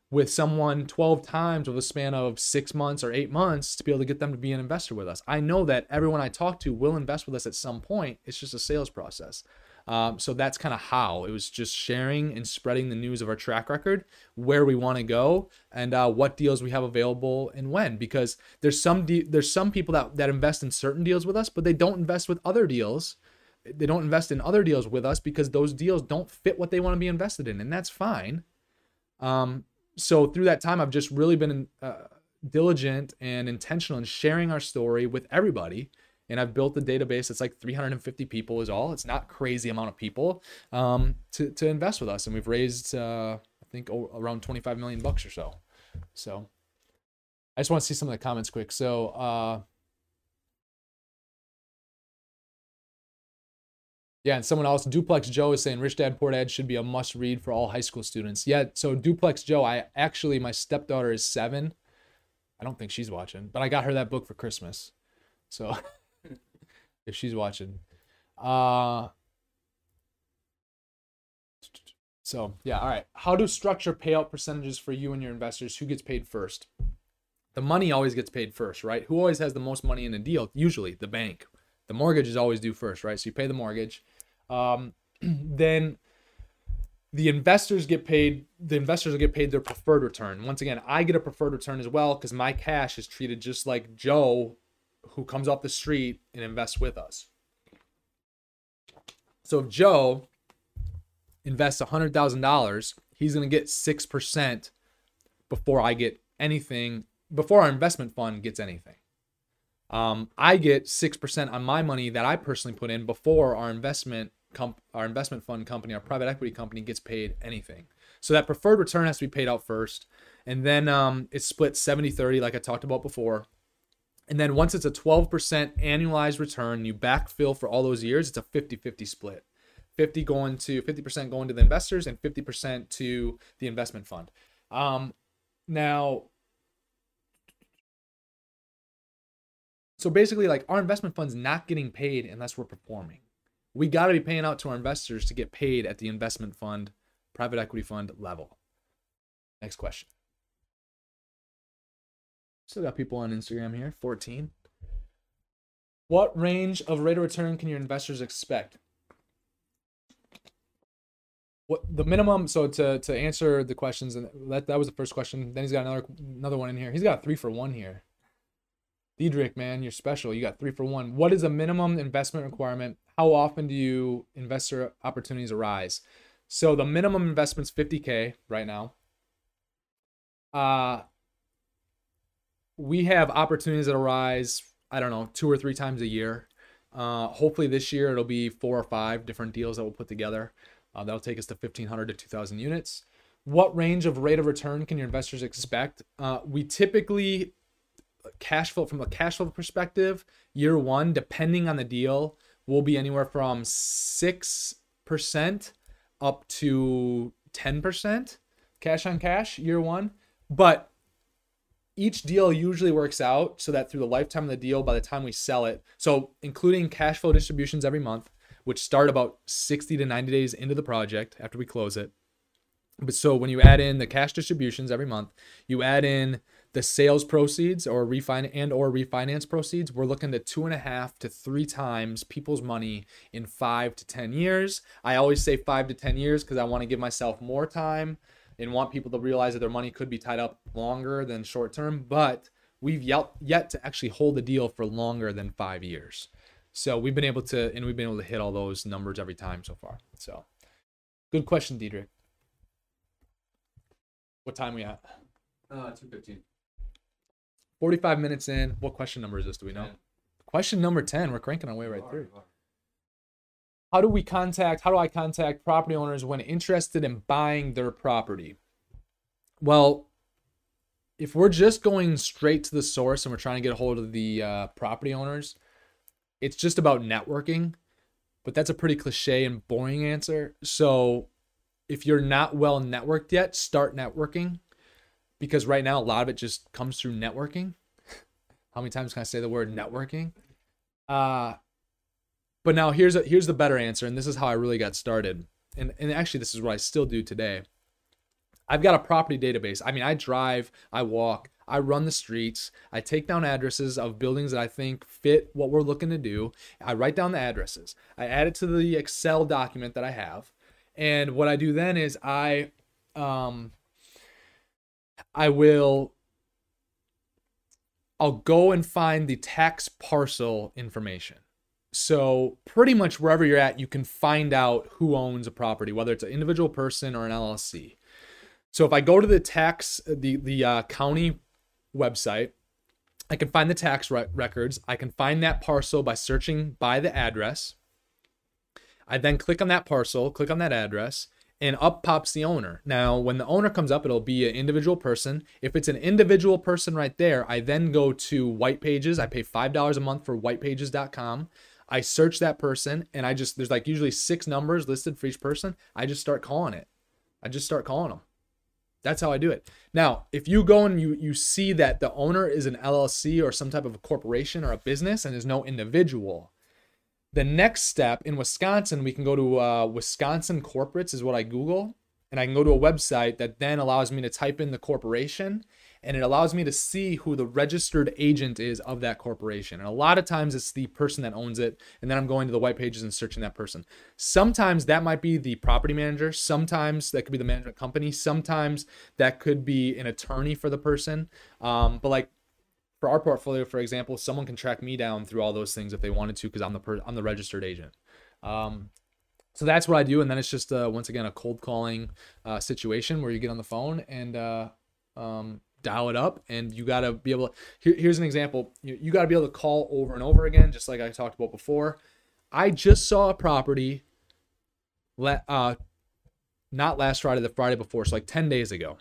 with someone 12 times over a span of 6 months or 8 months to be able to get them to be an investor with us. I know that everyone I talk to will invest with us at some point. It's just a sales process. Um, so that's kind of how it was just sharing and spreading the news of our track record, where we want to go, and uh, what deals we have available and when. Because there's some de- there's some people that that invest in certain deals with us, but they don't invest with other deals. They don't invest in other deals with us because those deals don't fit what they want to be invested in, and that's fine. Um, so through that time, I've just really been uh, diligent and intentional in sharing our story with everybody and I've built a database that's like 350 people is all. It's not crazy amount of people um, to to invest with us, and we've raised uh, I think around 25 million bucks or so. So I just want to see some of the comments quick. So. Uh, Yeah, and someone else, Duplex Joe is saying Rich Dad Poor Dad should be a must read for all high school students. Yeah, so Duplex Joe, I actually my stepdaughter is seven. I don't think she's watching, but I got her that book for Christmas. So <laughs> if she's watching. Uh so yeah, all right. How do structure payout percentages for you and your investors? Who gets paid first? The money always gets paid first, right? Who always has the most money in a deal? Usually the bank. The mortgage is always due first, right? So you pay the mortgage. Um, <clears throat> then the investors get paid the investors will get paid their preferred return once again i get a preferred return as well because my cash is treated just like joe who comes off the street and invests with us. So if Joe invests $100,000, he's going to get 6% before I get anything, before our investment fund gets anything. Um, I get 6% on my money that I personally put in before our investment comp- our investment fund company, our private equity company gets paid anything. So that preferred return has to be paid out first. And then um, it's split 70 30, like I talked about before. And then once it's a 12% annualized return, you backfill for all those years, it's a 50 50 split. 50 going to 50% going to the investors and 50% to the investment fund. Um, now, so basically, like our investment fund's not getting paid unless we're performing. We got to be paying out to our investors to get paid at the investment fund, private equity fund level. Next question. Still got people on Instagram here. 14. What range of rate of return can your investors expect? What the minimum? So to to answer the questions, and that that was the first question. Then he's got another another one in here. He's got three for one here. Diedrich, man, you're special. You got three for one. What is a minimum investment requirement? How often do you investor opportunities arise? So the minimum investment's 50k right now. Uh we have opportunities that arise, I don't know, two or three times a year. Uh, hopefully this year it'll be four or five different deals that we'll put together. Uh, that'll take us to 1,500 to 2,000 units. What range of rate of return can your investors expect? Uh, we typically cash flow from a cash flow perspective, year one, depending on the deal, will be anywhere from six percent up to 10% cash on cash year one. But each deal usually works out so that through the lifetime of the deal, by the time we sell it, so including cash flow distributions every month, which start about 60 to 90 days into the project after we close it. But so when you add in the cash distributions every month, you add in the sales proceeds or refinance and or refinance proceeds, we're looking at two and a half to three times people's money in five to ten years. I always say five to ten years because I want to give myself more time and want people to realize that their money could be tied up longer than short term, but we've yet, yet to actually hold a deal for longer than five years. So we've been able to, and we've been able to hit all those numbers every time so far. So good question, Diedrich. What time we at? Uh, two fifteen. 45 minutes in. What question number is this? Do we know? Yeah. Question number 10. We're cranking our way right through. How do we contact, how do I contact property owners when interested in buying their property? Well, if we're just going straight to the source and we're trying to get a hold of the uh, property owners, it's just about networking. But that's a pretty cliche and boring answer. So if you're not well networked yet, start networking because right now a lot of it just comes through networking. <laughs> How many times can I say the word networking? Uh, but now here's a, here's the better answer, and this is how I really got started. And and actually, this is what I still do today. I've got a property database. I mean, I drive, I walk, I run the streets, I take down addresses of buildings that I think fit what we're looking to do. I write down the addresses. I add it to the Excel document that I have. And what I do then is I um I will I'll go and find the tax parcel information. So pretty much wherever you're at, you can find out who owns a property, whether it's an individual person or an LLC. So if I go to the tax, the the uh, county website, I can find the tax re- records. I can find that parcel by searching by the address. I then click on that parcel, click on that address, and up pops the owner. Now, when the owner comes up, it'll be an individual person. If it's an individual person right there, I then go to White Pages. I pay $5 a month for whitepages.com. I search that person and I just, there's like usually six numbers listed for each person. I just start calling it. I just start calling them. That's how I do it. Now, if you go and you you see that the owner is an LLC or some type of a corporation or a business and there's no individual, the next step in Wisconsin, we can go to uh, Wisconsin corporates is what I Google, and I can go to a website that then allows me to type in the corporation and it allows me to see who the registered agent is of that corporation. And a lot of times it's the person that owns it, and then I'm going to the white pages and searching that person. Sometimes that might be the property manager, sometimes that could be the management company, sometimes that could be an attorney for the person. Um, but like for our portfolio, for example, someone can track me down through all those things if they wanted to, because I'm the per- I'm the registered agent. Um, so that's what I do, and then it's just uh, once again a cold calling uh, situation where you get on the phone and uh, um, dial it up and you got to be able to here, here's an example. You, you got to be able to call over and over again just like i talked about before. I just saw a property let uh not last friday the friday before so like 10 days ago.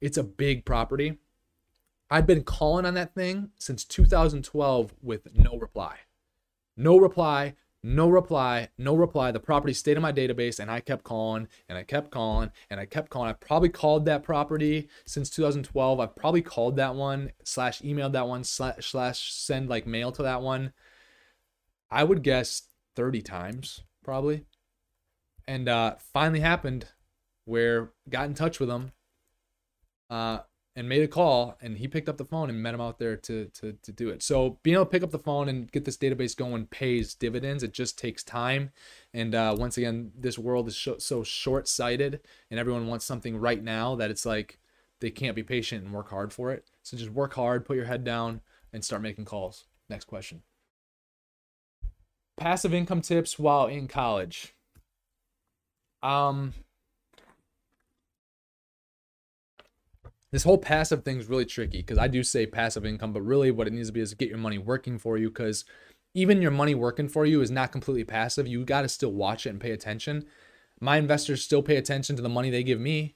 It's a big property. I've been calling on that thing since 2012 with no reply. No reply no reply, no reply. The property stayed in my database and I kept calling and I kept calling and I kept calling. I probably called that property since 2012. I've probably called that one slash emailed that one slash, slash send like mail to that one. I would guess 30 times probably. And uh, finally happened where got in touch with them. Uh, and made a call and he picked up the phone and met him out there to, to, to do it. So being able to pick up the phone and get this database going pays dividends. It just takes time. And uh, once again, this world is so short sighted and everyone wants something right now that it's like they can't be patient and work hard for it. So just work hard, put your head down and start making calls. Next question. Passive income tips while in college. Um, this whole passive thing is really tricky because I do say passive income, but really what it needs to be is get your money working for you because even your money working for you is not completely passive. You got to still watch it and pay attention. My investors still pay attention to the money they give me.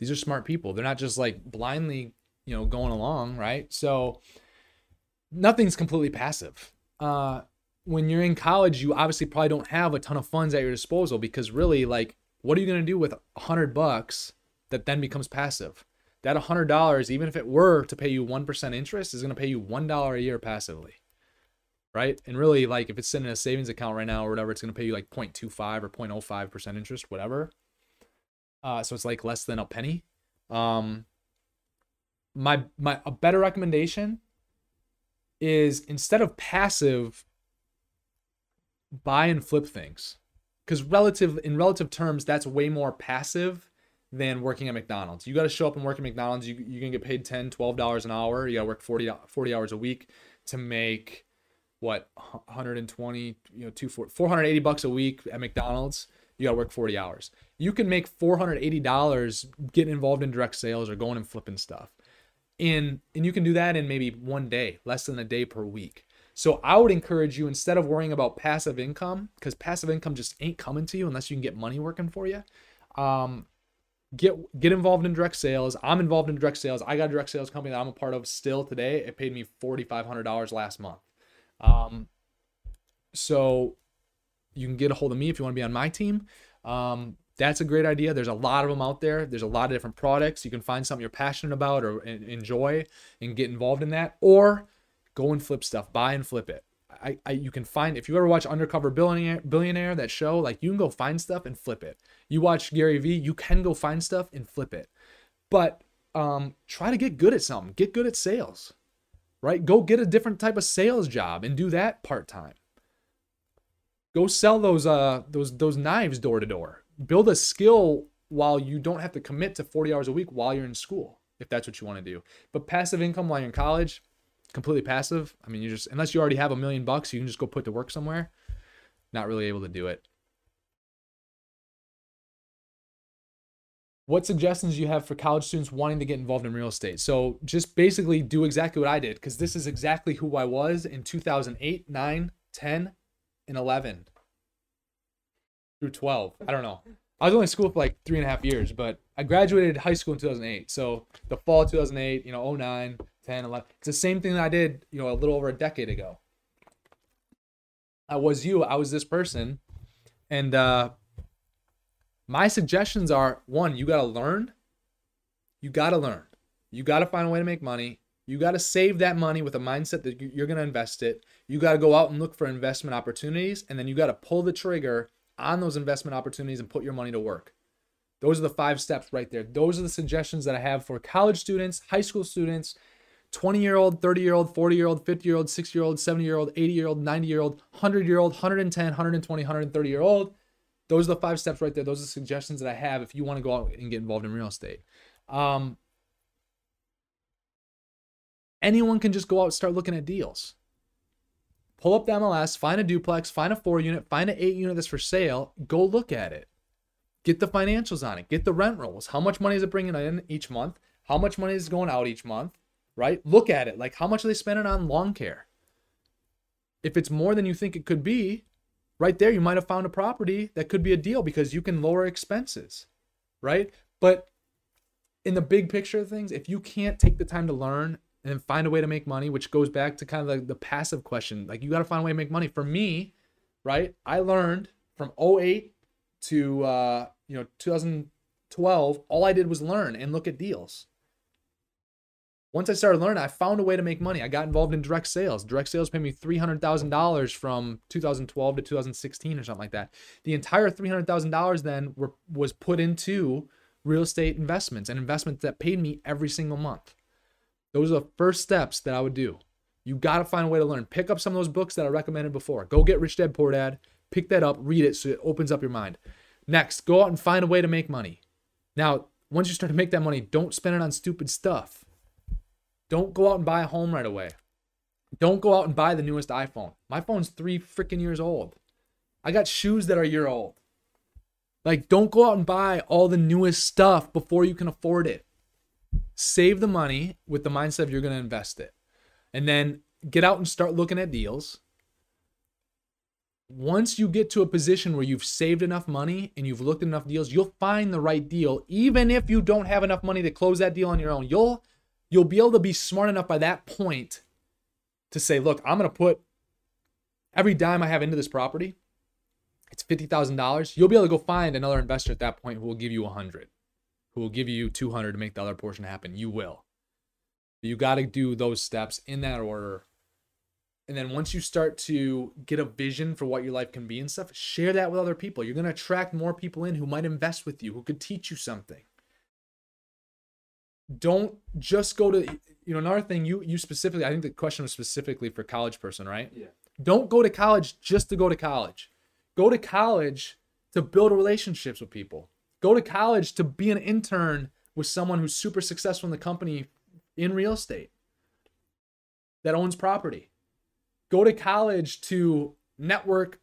These are smart people. They're not just like blindly, you know, going along, right? So nothing's completely passive. Uh, when you're in college, you obviously probably don't have a ton of funds at your disposal because really, like, what are you going to do with a hundred bucks that then becomes passive? That $100, even if it were to pay you 1% interest, is going to pay you $1 a year passively. Right. And really, like if it's sitting in a savings account right now or whatever, it's going to pay you like 0.25 or 0.05% interest, whatever. Uh, so it's like less than a penny. Um, my, my, a better recommendation is instead of passive, buy and flip things. Because relative, in relative terms, that's way more passive than working at McDonald's. You got to show up and work at McDonald's. You, you can get paid 10 $12 an hour. You got to work 40, 40 hours a week to make what 120 you know 240 480 bucks a week at McDonald's you got to work 40 hours you can make $480 getting involved in direct sales or going and flipping stuff in and you can do that in maybe one day less than a day per week So I would encourage you instead of worrying about passive income, because passive income just ain't coming to you unless you can get money working for you. Um, get get involved in direct sales. I'm involved in direct sales. I got a direct sales company that I'm a part of still today. It paid me forty five hundred dollars last month. Um, so you can get a hold of me if you want to be on my team. Um, that's a great idea. There's a lot of them out there. There's a lot of different products. You can find something you're passionate about or enjoy and get involved in that, or Go and flip stuff. Buy and flip it. I, I you can find if you ever watch Undercover Billionaire, Billionaire that show, like you can go find stuff and flip it. You watch Gary Vee, you can go find stuff and flip it. But um, try to get good at something. Get good at sales, right? Go get a different type of sales job and do that part time. Go sell those uh those those knives door to door. Build a skill while you don't have to commit to 40 hours a week while you're in school, if that's what you want to do. But passive income while you're in college, completely passive. I mean, you just unless you already have a million bucks, you can just go put to work somewhere. Not really able to do it. What suggestions do you have for college students wanting to get involved in real estate? So just basically do exactly what I did because this is exactly who I was in 2008, 9, 10, and 11 through 12. I don't know. I was only in school for like three and a half years, but I graduated high school in 2008. So the fall of 2008, you know, 09, 10, 11. It's the same thing that I did, you know, a little over a decade ago. I was you, I was this person. And uh, my suggestions are one, you got to learn. You got to learn. You got to find a way to make money. You got to save that money with a mindset that you're going to invest it. You got to go out and look for investment opportunities. And then you got to pull the trigger on those investment opportunities and put your money to work. Those are the five steps right there. Those are the suggestions that I have for college students, high school students, 20 year old, 30 year old, 40 year old, 50 year old, 60 year old, 70 year old, 80 year old, 90 year old, 100 year old, 110, 120, 130 year old. Those are the five steps right there. Those are the suggestions that I have if you want to go out and get involved in real estate. Um, anyone can just go out and start looking at deals. Pull up the MLS, find a duplex, find a four unit, find an eight unit that's for sale, go look at it. Get the financials on it, get the rent rolls. How much money is it bringing in each month? How much money is going out each month? Right? Look at it. Like, how much are they spending on lawn care? If it's more than you think it could be, right there, you might have found a property that could be a deal because you can lower expenses, right? But in the big picture of things, if you can't take the time to learn and find a way to make money, which goes back to kind of like the passive question, like you got to find a way to make money. For me, right, I learned from 08 to uh, you know 2012, all I did was learn and look at deals once I started learning, I found a way to make money. I got involved in direct sales. Direct sales paid me $300,000 from 2012 to 2016 or something like that. The entire $300,000 then were, was put into real estate investments and investments that paid me every single month. Those are the first steps that I would do. You got to find a way to learn. Pick up some of those books that I recommended before. Go get Rich Dad Poor Dad. Pick that up, read it so it opens up your mind. Next, go out and find a way to make money. Now, once you start to make that money, don't spend it on stupid stuff don't go out and buy a home right away. Don't go out and buy the newest iPhone. My phone's three freaking years old. I got shoes that are year old. Like, don't go out and buy all the newest stuff before you can afford it. Save the money with the mindset of you're going to invest it. And then get out and start looking at deals. Once you get to a position where you've saved enough money and you've looked at enough deals, you'll find the right deal. Even if you don't have enough money to close that deal on your own, you'll you'll be able to be smart enough by that point to say, look, I'm going to put every dime I have into this property. It's $50,000. You'll be able to go find another investor at that point who will give you 100, who will give you 200 to make the other portion happen. You will. You got to do those steps in that order. And then once you start to get a vision for what your life can be and stuff, share that with other people. You're going to attract more people in who might invest with you, who could teach you something don't just go to you know another thing you you specifically i think the question was specifically for college person right? Yeah. Don't go to college just to go to college. Go to college to build relationships with people. Go to college to be an intern with someone who's super successful in the company in real estate that owns property. Go to college to network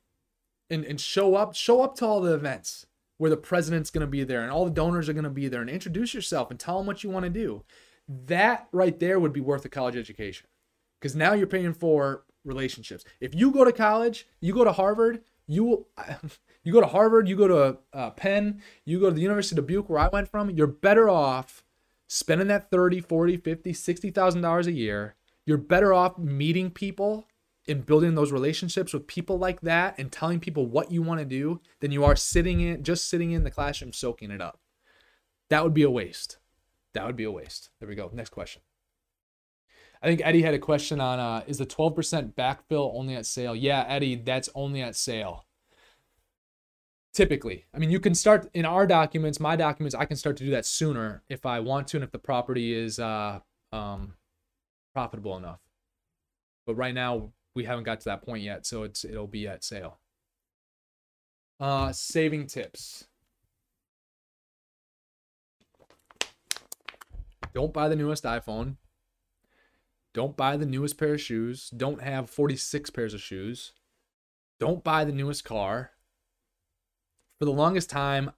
and, and show up show up to all the events where the president's going to be there and all the donors are going to be there and introduce yourself and tell them what you want to do. That right there would be worth a college education. Because now you're paying for relationships. If you go to college, you go to Harvard, you <laughs> you go to Harvard, you go to uh, Penn, you go to the University of Dubuque where I went from, you're better off spending that 30, 40, 50, 60,000 dollars a year. You're better off meeting people and building those relationships with people like that and telling people what you want to do than you are sitting in just sitting in the classroom soaking it up. That would be a waste. That would be a waste. There we go. Next question. I think Eddie had a question on uh, is the 12% backfill only at sale? Yeah, Eddie, that's only at sale. Typically, I mean, you can start in our documents, my documents, I can start to do that sooner if I want to and if the property is uh, um, profitable enough. But right now, we haven't got to that point yet, so it's it'll be at sale. Uh, saving tips. Don't buy the newest iPhone. Don't buy the newest pair of shoes. Don't have 46 pairs of shoes. Don't buy the newest car. For the longest time,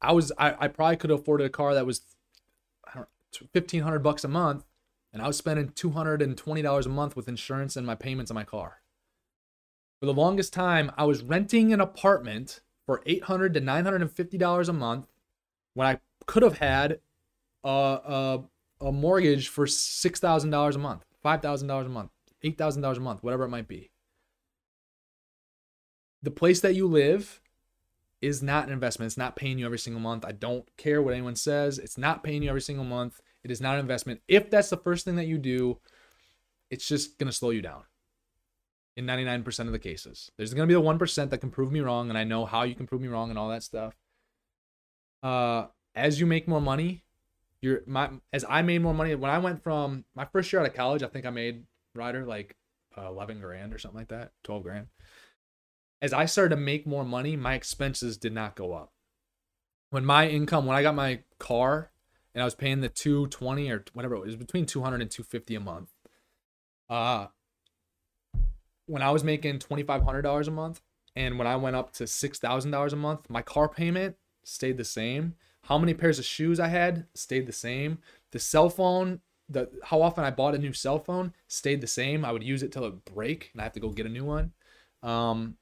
I was I, I probably could have afforded a car that was I don't fifteen hundred bucks a month, and I was spending two hundred and twenty dollars a month with insurance and my payments on my car. For the longest time, I was renting an apartment for 800 to nine hundred and fifty dollars a month when I could have had a, a a mortgage for six thousand dollars a month, five thousand dollars a month, eight thousand dollars a month, whatever it might be. The place that you live is not an investment. It's not paying you every single month. I don't care what anyone says. It's not paying you every single month. It is not an investment. If that's the first thing that you do, it's just gonna slow you down. In 99% of the cases, there's gonna be the 1% that can prove me wrong, and I know how you can prove me wrong and all that stuff. Uh, as you make more money, you're my as I made more money when I went from my first year out of college, I think I made Ryder like uh, 11 grand or something like that, 12 grand. As I started to make more money, my expenses did not go up. When my income, when I got my car and I was paying the 220 or whatever it was, it was between 200 and 250 a month. Uh when I was making $2500 a month and when I went up to $6,000 a month, my car payment stayed the same how many pairs of shoes I had stayed the same. The cell phone, the how often I bought a new cell phone stayed the same. I would use it till it break and I have to go get a new one. Um,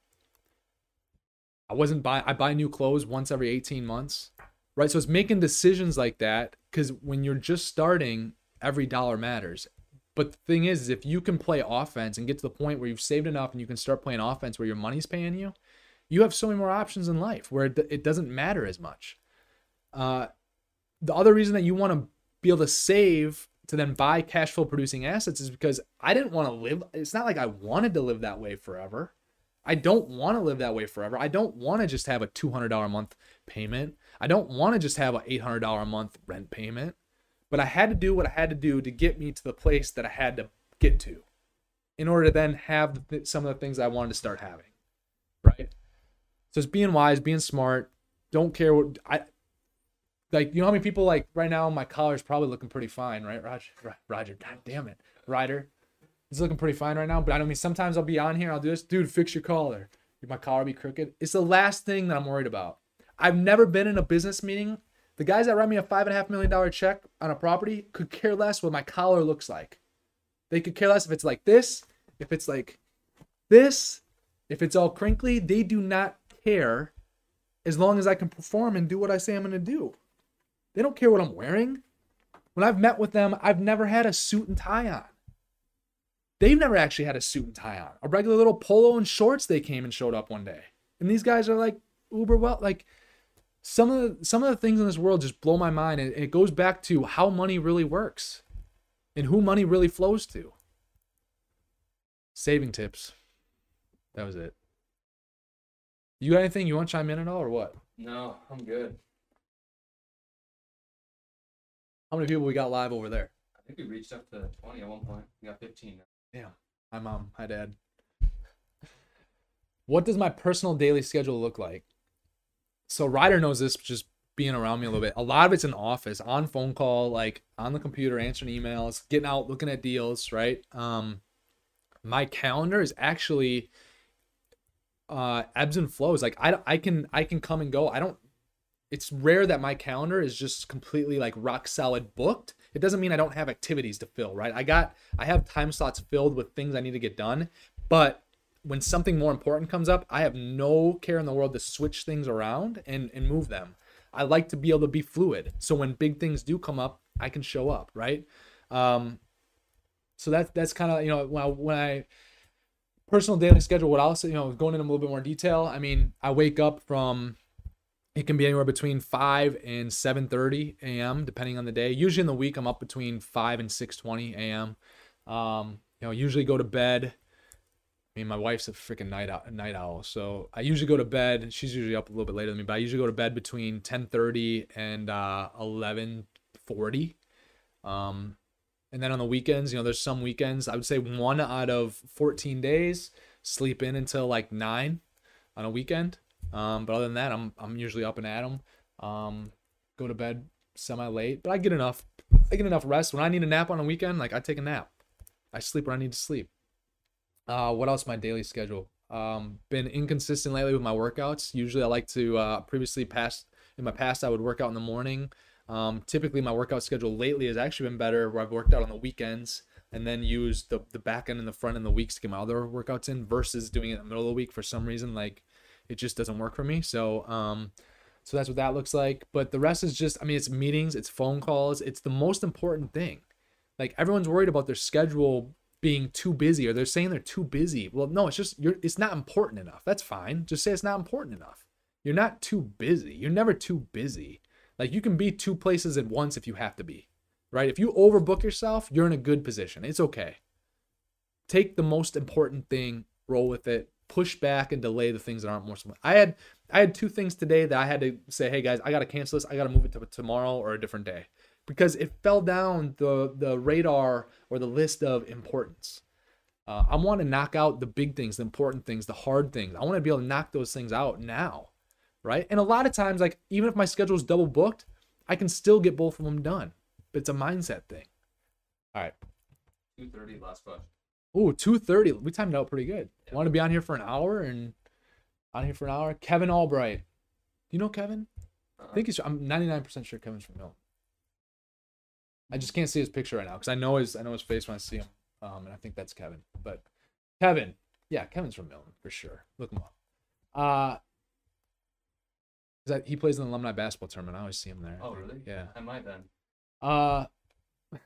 I wasn't buy I buy new clothes once every 18 months. Right? So it's making decisions like that cuz when you're just starting, every dollar matters. But the thing is, is if you can play offense and get to the point where you've saved enough and you can start playing offense where your money's paying you, you have so many more options in life where it, it doesn't matter as much. Uh, the other reason that you want to be able to save to then buy cash flow producing assets is because I didn't want to live. It's not like I wanted to live that way forever. I don't want to live that way forever. I don't want to just have a $200 a month payment. I don't want to just have an $800 a month rent payment. But I had to do what I had to do to get me to the place that I had to get to in order to then have some of the things I wanted to start having. Right? So it's being wise, being smart. Don't care what I like you know how many people like right now my collar is probably looking pretty fine right roger roger god damn it ryder it's looking pretty fine right now but i don't mean sometimes i'll be on here i'll do this dude fix your collar my collar be crooked it's the last thing that i'm worried about i've never been in a business meeting the guys that write me a five and a half million dollar check on a property could care less what my collar looks like they could care less if it's like this if it's like this if it's all crinkly they do not care as long as i can perform and do what i say i'm going to do they don't care what I'm wearing. When I've met with them, I've never had a suit and tie on. They've never actually had a suit and tie on. A regular little polo and shorts they came and showed up one day. And these guys are like uber well like some of the, some of the things in this world just blow my mind and it goes back to how money really works and who money really flows to. Saving tips. That was it. You got anything you want to chime in at all or what? No, I'm good. How many people we got live over there? I think we reached up to 20 at one point. We got 15 now. Damn. Hi, mom. Hi, dad. What does my personal daily schedule look like? So Ryder knows this just being around me a little bit. A lot of it's in office, on phone call, like on the computer, answering emails, getting out, looking at deals, right? Um, my calendar is actually uh ebbs and flows. Like I I can I can come and go. I don't it's rare that my calendar is just completely like rock solid booked. it doesn't mean I don't have activities to fill, right? I got I have time slots filled with things I need to get done, but when something more important comes up, I have no care in the world to switch things around and and move them. I like to be able to be fluid. So when big things do come up, I can show up, right? Um, so that's that's kind of you know when I, when I personal daily schedule, what I'll say, you know, going in a little bit more detail. I mean, I wake up from it can be anywhere between 5 and 7:30 a.m. depending on the day. Usually in the week I'm up between 5 and 6:20 a.m. Um, you know, usually go to bed. I mean, my wife's a freaking night out, night owl, so I usually go to bed. She's usually up a little bit later than me, but I usually go to bed between 10:30 and uh, 11:40. Um, and then on the weekends, you know, there's some weekends, I would say one out of 14 days, sleep in until like nine on a weekend. Um, but other than that, I'm, I'm usually up and at 'em. Um, go to bed semi late, but I get enough, I get enough rest. When I need a nap on a weekend, like I take a nap. I sleep when I need to sleep. Uh, what else? My daily schedule. Um, been inconsistent lately with my workouts. Usually I like to, uh, previously past, in my past, I would work out in the morning. Um, typically, my workout schedule lately has actually been better, where I've worked out on the weekends and then used the the back end and the front end the weeks to get my other workouts in, versus doing it in the middle of the week for some reason. Like, it just doesn't work for me. So, um, so that's what that looks like. But the rest is just, I mean, it's meetings, it's phone calls, it's the most important thing. Like everyone's worried about their schedule being too busy, or they're saying they're too busy. Well, no, it's just you're. It's not important enough. That's fine. Just say it's not important enough. You're not too busy. You're never too busy. Like you can be two places at once if you have to be, right? If you overbook yourself, you're in a good position. It's okay. Take the most important thing, roll with it, push back and delay the things that aren't more. I had I had two things today that I had to say, hey guys, I got to cancel this. I got to move it to tomorrow or a different day because it fell down the the radar or the list of importance. Uh, I want to knock out the big things, the important things, the hard things. I want to be able to knock those things out now right? And a lot of times, like even if my schedule is double booked, I can still get both of them done. But it's a mindset thing. All right. 230 last question. Ooh, 230. We timed out pretty good. Yeah. Want to be on here for an hour and on here for an hour? Kevin Albright. Do you know Kevin? Uh-huh. I think he's I'm 99% sure Kevin's from Milton. I just can't see his picture right now because I know his I know his face when I see him. Um, and I think that's Kevin. But Kevin, yeah, Kevin's from Milton for sure. Look him up. Uh that he plays in the alumni basketball tournament. I always see him there. Oh, really? Yeah. I might then. Uh, <laughs>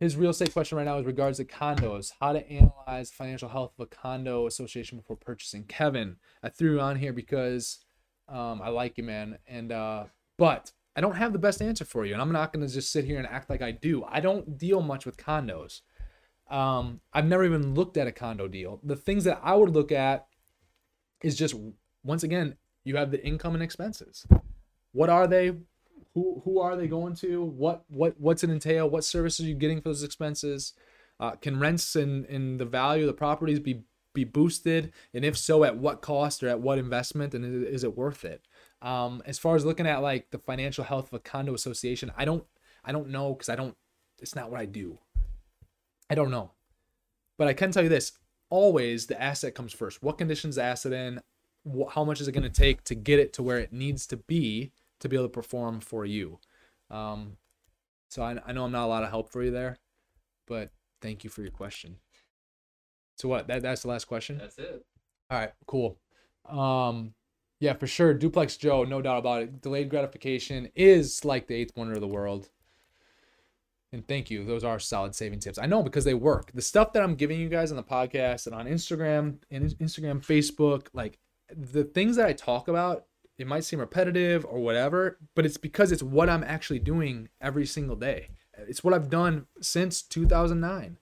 his real estate question right now is regards to condos. How to analyze financial health of a condo association before purchasing. Kevin, I threw you on here because um, I like you, man. And uh, but I don't have the best answer for you, and I'm not gonna just sit here and act like I do. I don't deal much with condos. Um, I've never even looked at a condo deal. The things that I would look at is just once again you have the income and expenses. What are they? Who who are they going to? What what what's it entail? What services are you getting for those expenses? Uh, can rents and, and the value of the properties be be boosted? And if so, at what cost or at what investment? And is, is it worth it? Um, as far as looking at like the financial health of a condo association, I don't I don't know because I don't. It's not what I do. I don't know, but I can tell you this: always the asset comes first. What conditions the asset in? how much is it going to take to get it to where it needs to be to be able to perform for you. Um, so I, I know I'm not a lot of help for you there, but thank you for your question. So what? That that's the last question. That's it. All right, cool. Um, yeah, for sure. Duplex Joe, no doubt about it. Delayed gratification is like the eighth wonder of the world. And thank you. Those are solid saving tips. I know because they work. The stuff that I'm giving you guys on the podcast and on Instagram and Instagram, Facebook, like the things that I talk about, it might seem repetitive or whatever, but it's because it's what I'm actually doing every single day. It's what I've done since 2009.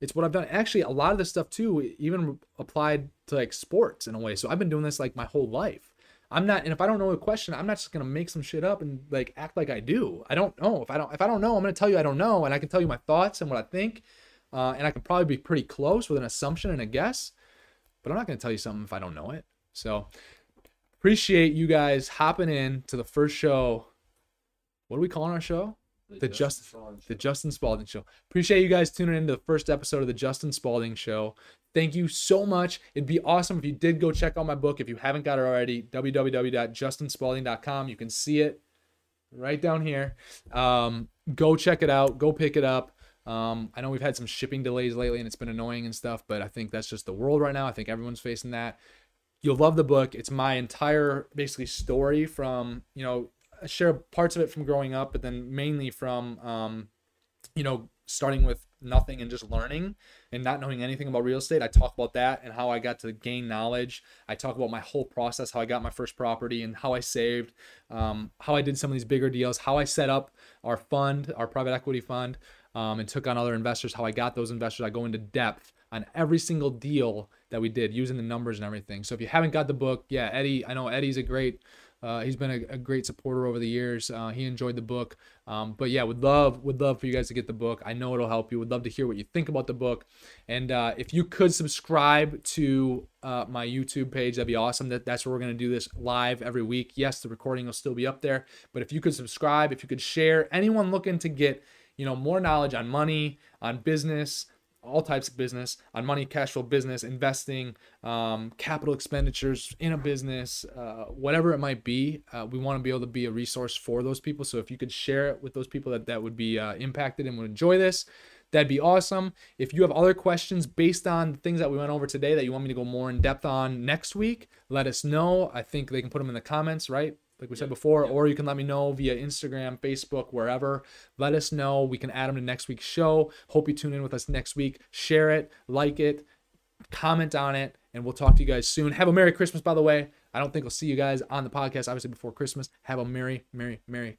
It's what I've done. Actually, a lot of this stuff too, even applied to like sports in a way. So I've been doing this like my whole life. I'm not, and if I don't know a question, I'm not just gonna make some shit up and like act like I do. I don't know. If I don't, if I don't know, I'm gonna tell you I don't know, and I can tell you my thoughts and what I think, uh, and I can probably be pretty close with an assumption and a guess. But I'm not gonna tell you something if I don't know it. So appreciate you guys hopping in to the first show. What are we calling our show? The, the Justin, Justin, the Justin Spaulding Show. Appreciate you guys tuning into the first episode of the Justin Spaulding Show. Thank you so much. It'd be awesome if you did go check out my book. If you haven't got it already, www.justinspaulding.com. You can see it right down here. Um, go check it out. Go pick it up. Um, I know we've had some shipping delays lately and it's been annoying and stuff, but I think that's just the world right now. I think everyone's facing that. You'll love the book. It's my entire basically story from, you know, I share parts of it from growing up, but then mainly from, um, you know, starting with nothing and just learning and not knowing anything about real estate. I talk about that and how I got to gain knowledge. I talk about my whole process, how I got my first property and how I saved, um, how I did some of these bigger deals, how I set up our fund, our private equity fund, um, and took on other investors, how I got those investors. I go into depth on every single deal that we did using the numbers and everything. So if you haven't got the book, yeah, Eddie, I know Eddie's a great uh, he's been a, a, great supporter over the years. Uh, he enjoyed the book, um, but yeah, would love would love for you guys to get the book. I know it'll help you. Would love to hear what you think about the book, and uh, if you could subscribe to uh, my YouTube page, that'd be awesome. That that's where we're gonna do this live every week. Yes, the recording will still be up there, but if you could subscribe, if you could share, anyone looking to get you know more knowledge on money, on business, all types of business on money, cash flow business, investing, um, capital expenditures in a business, uh, whatever it might be. Uh, we want to be able to be a resource for those people. So if you could share it with those people that, that would be uh, impacted and would enjoy this, that'd be awesome. If you have other questions based on things that we went over today that you want me to go more in depth on next week, let us know. I think they can put them in the comments, right? Like we said before, or you can let me know via Instagram, Facebook, wherever. Let us know. We can add them to next week's show. Hope you tune in with us next week. Share it, like it, comment on it, and we'll talk to you guys soon. Have a Merry Christmas, by the way. I don't think I'll see you guys on the podcast, obviously, before Christmas. Have a Merry, Merry, Merry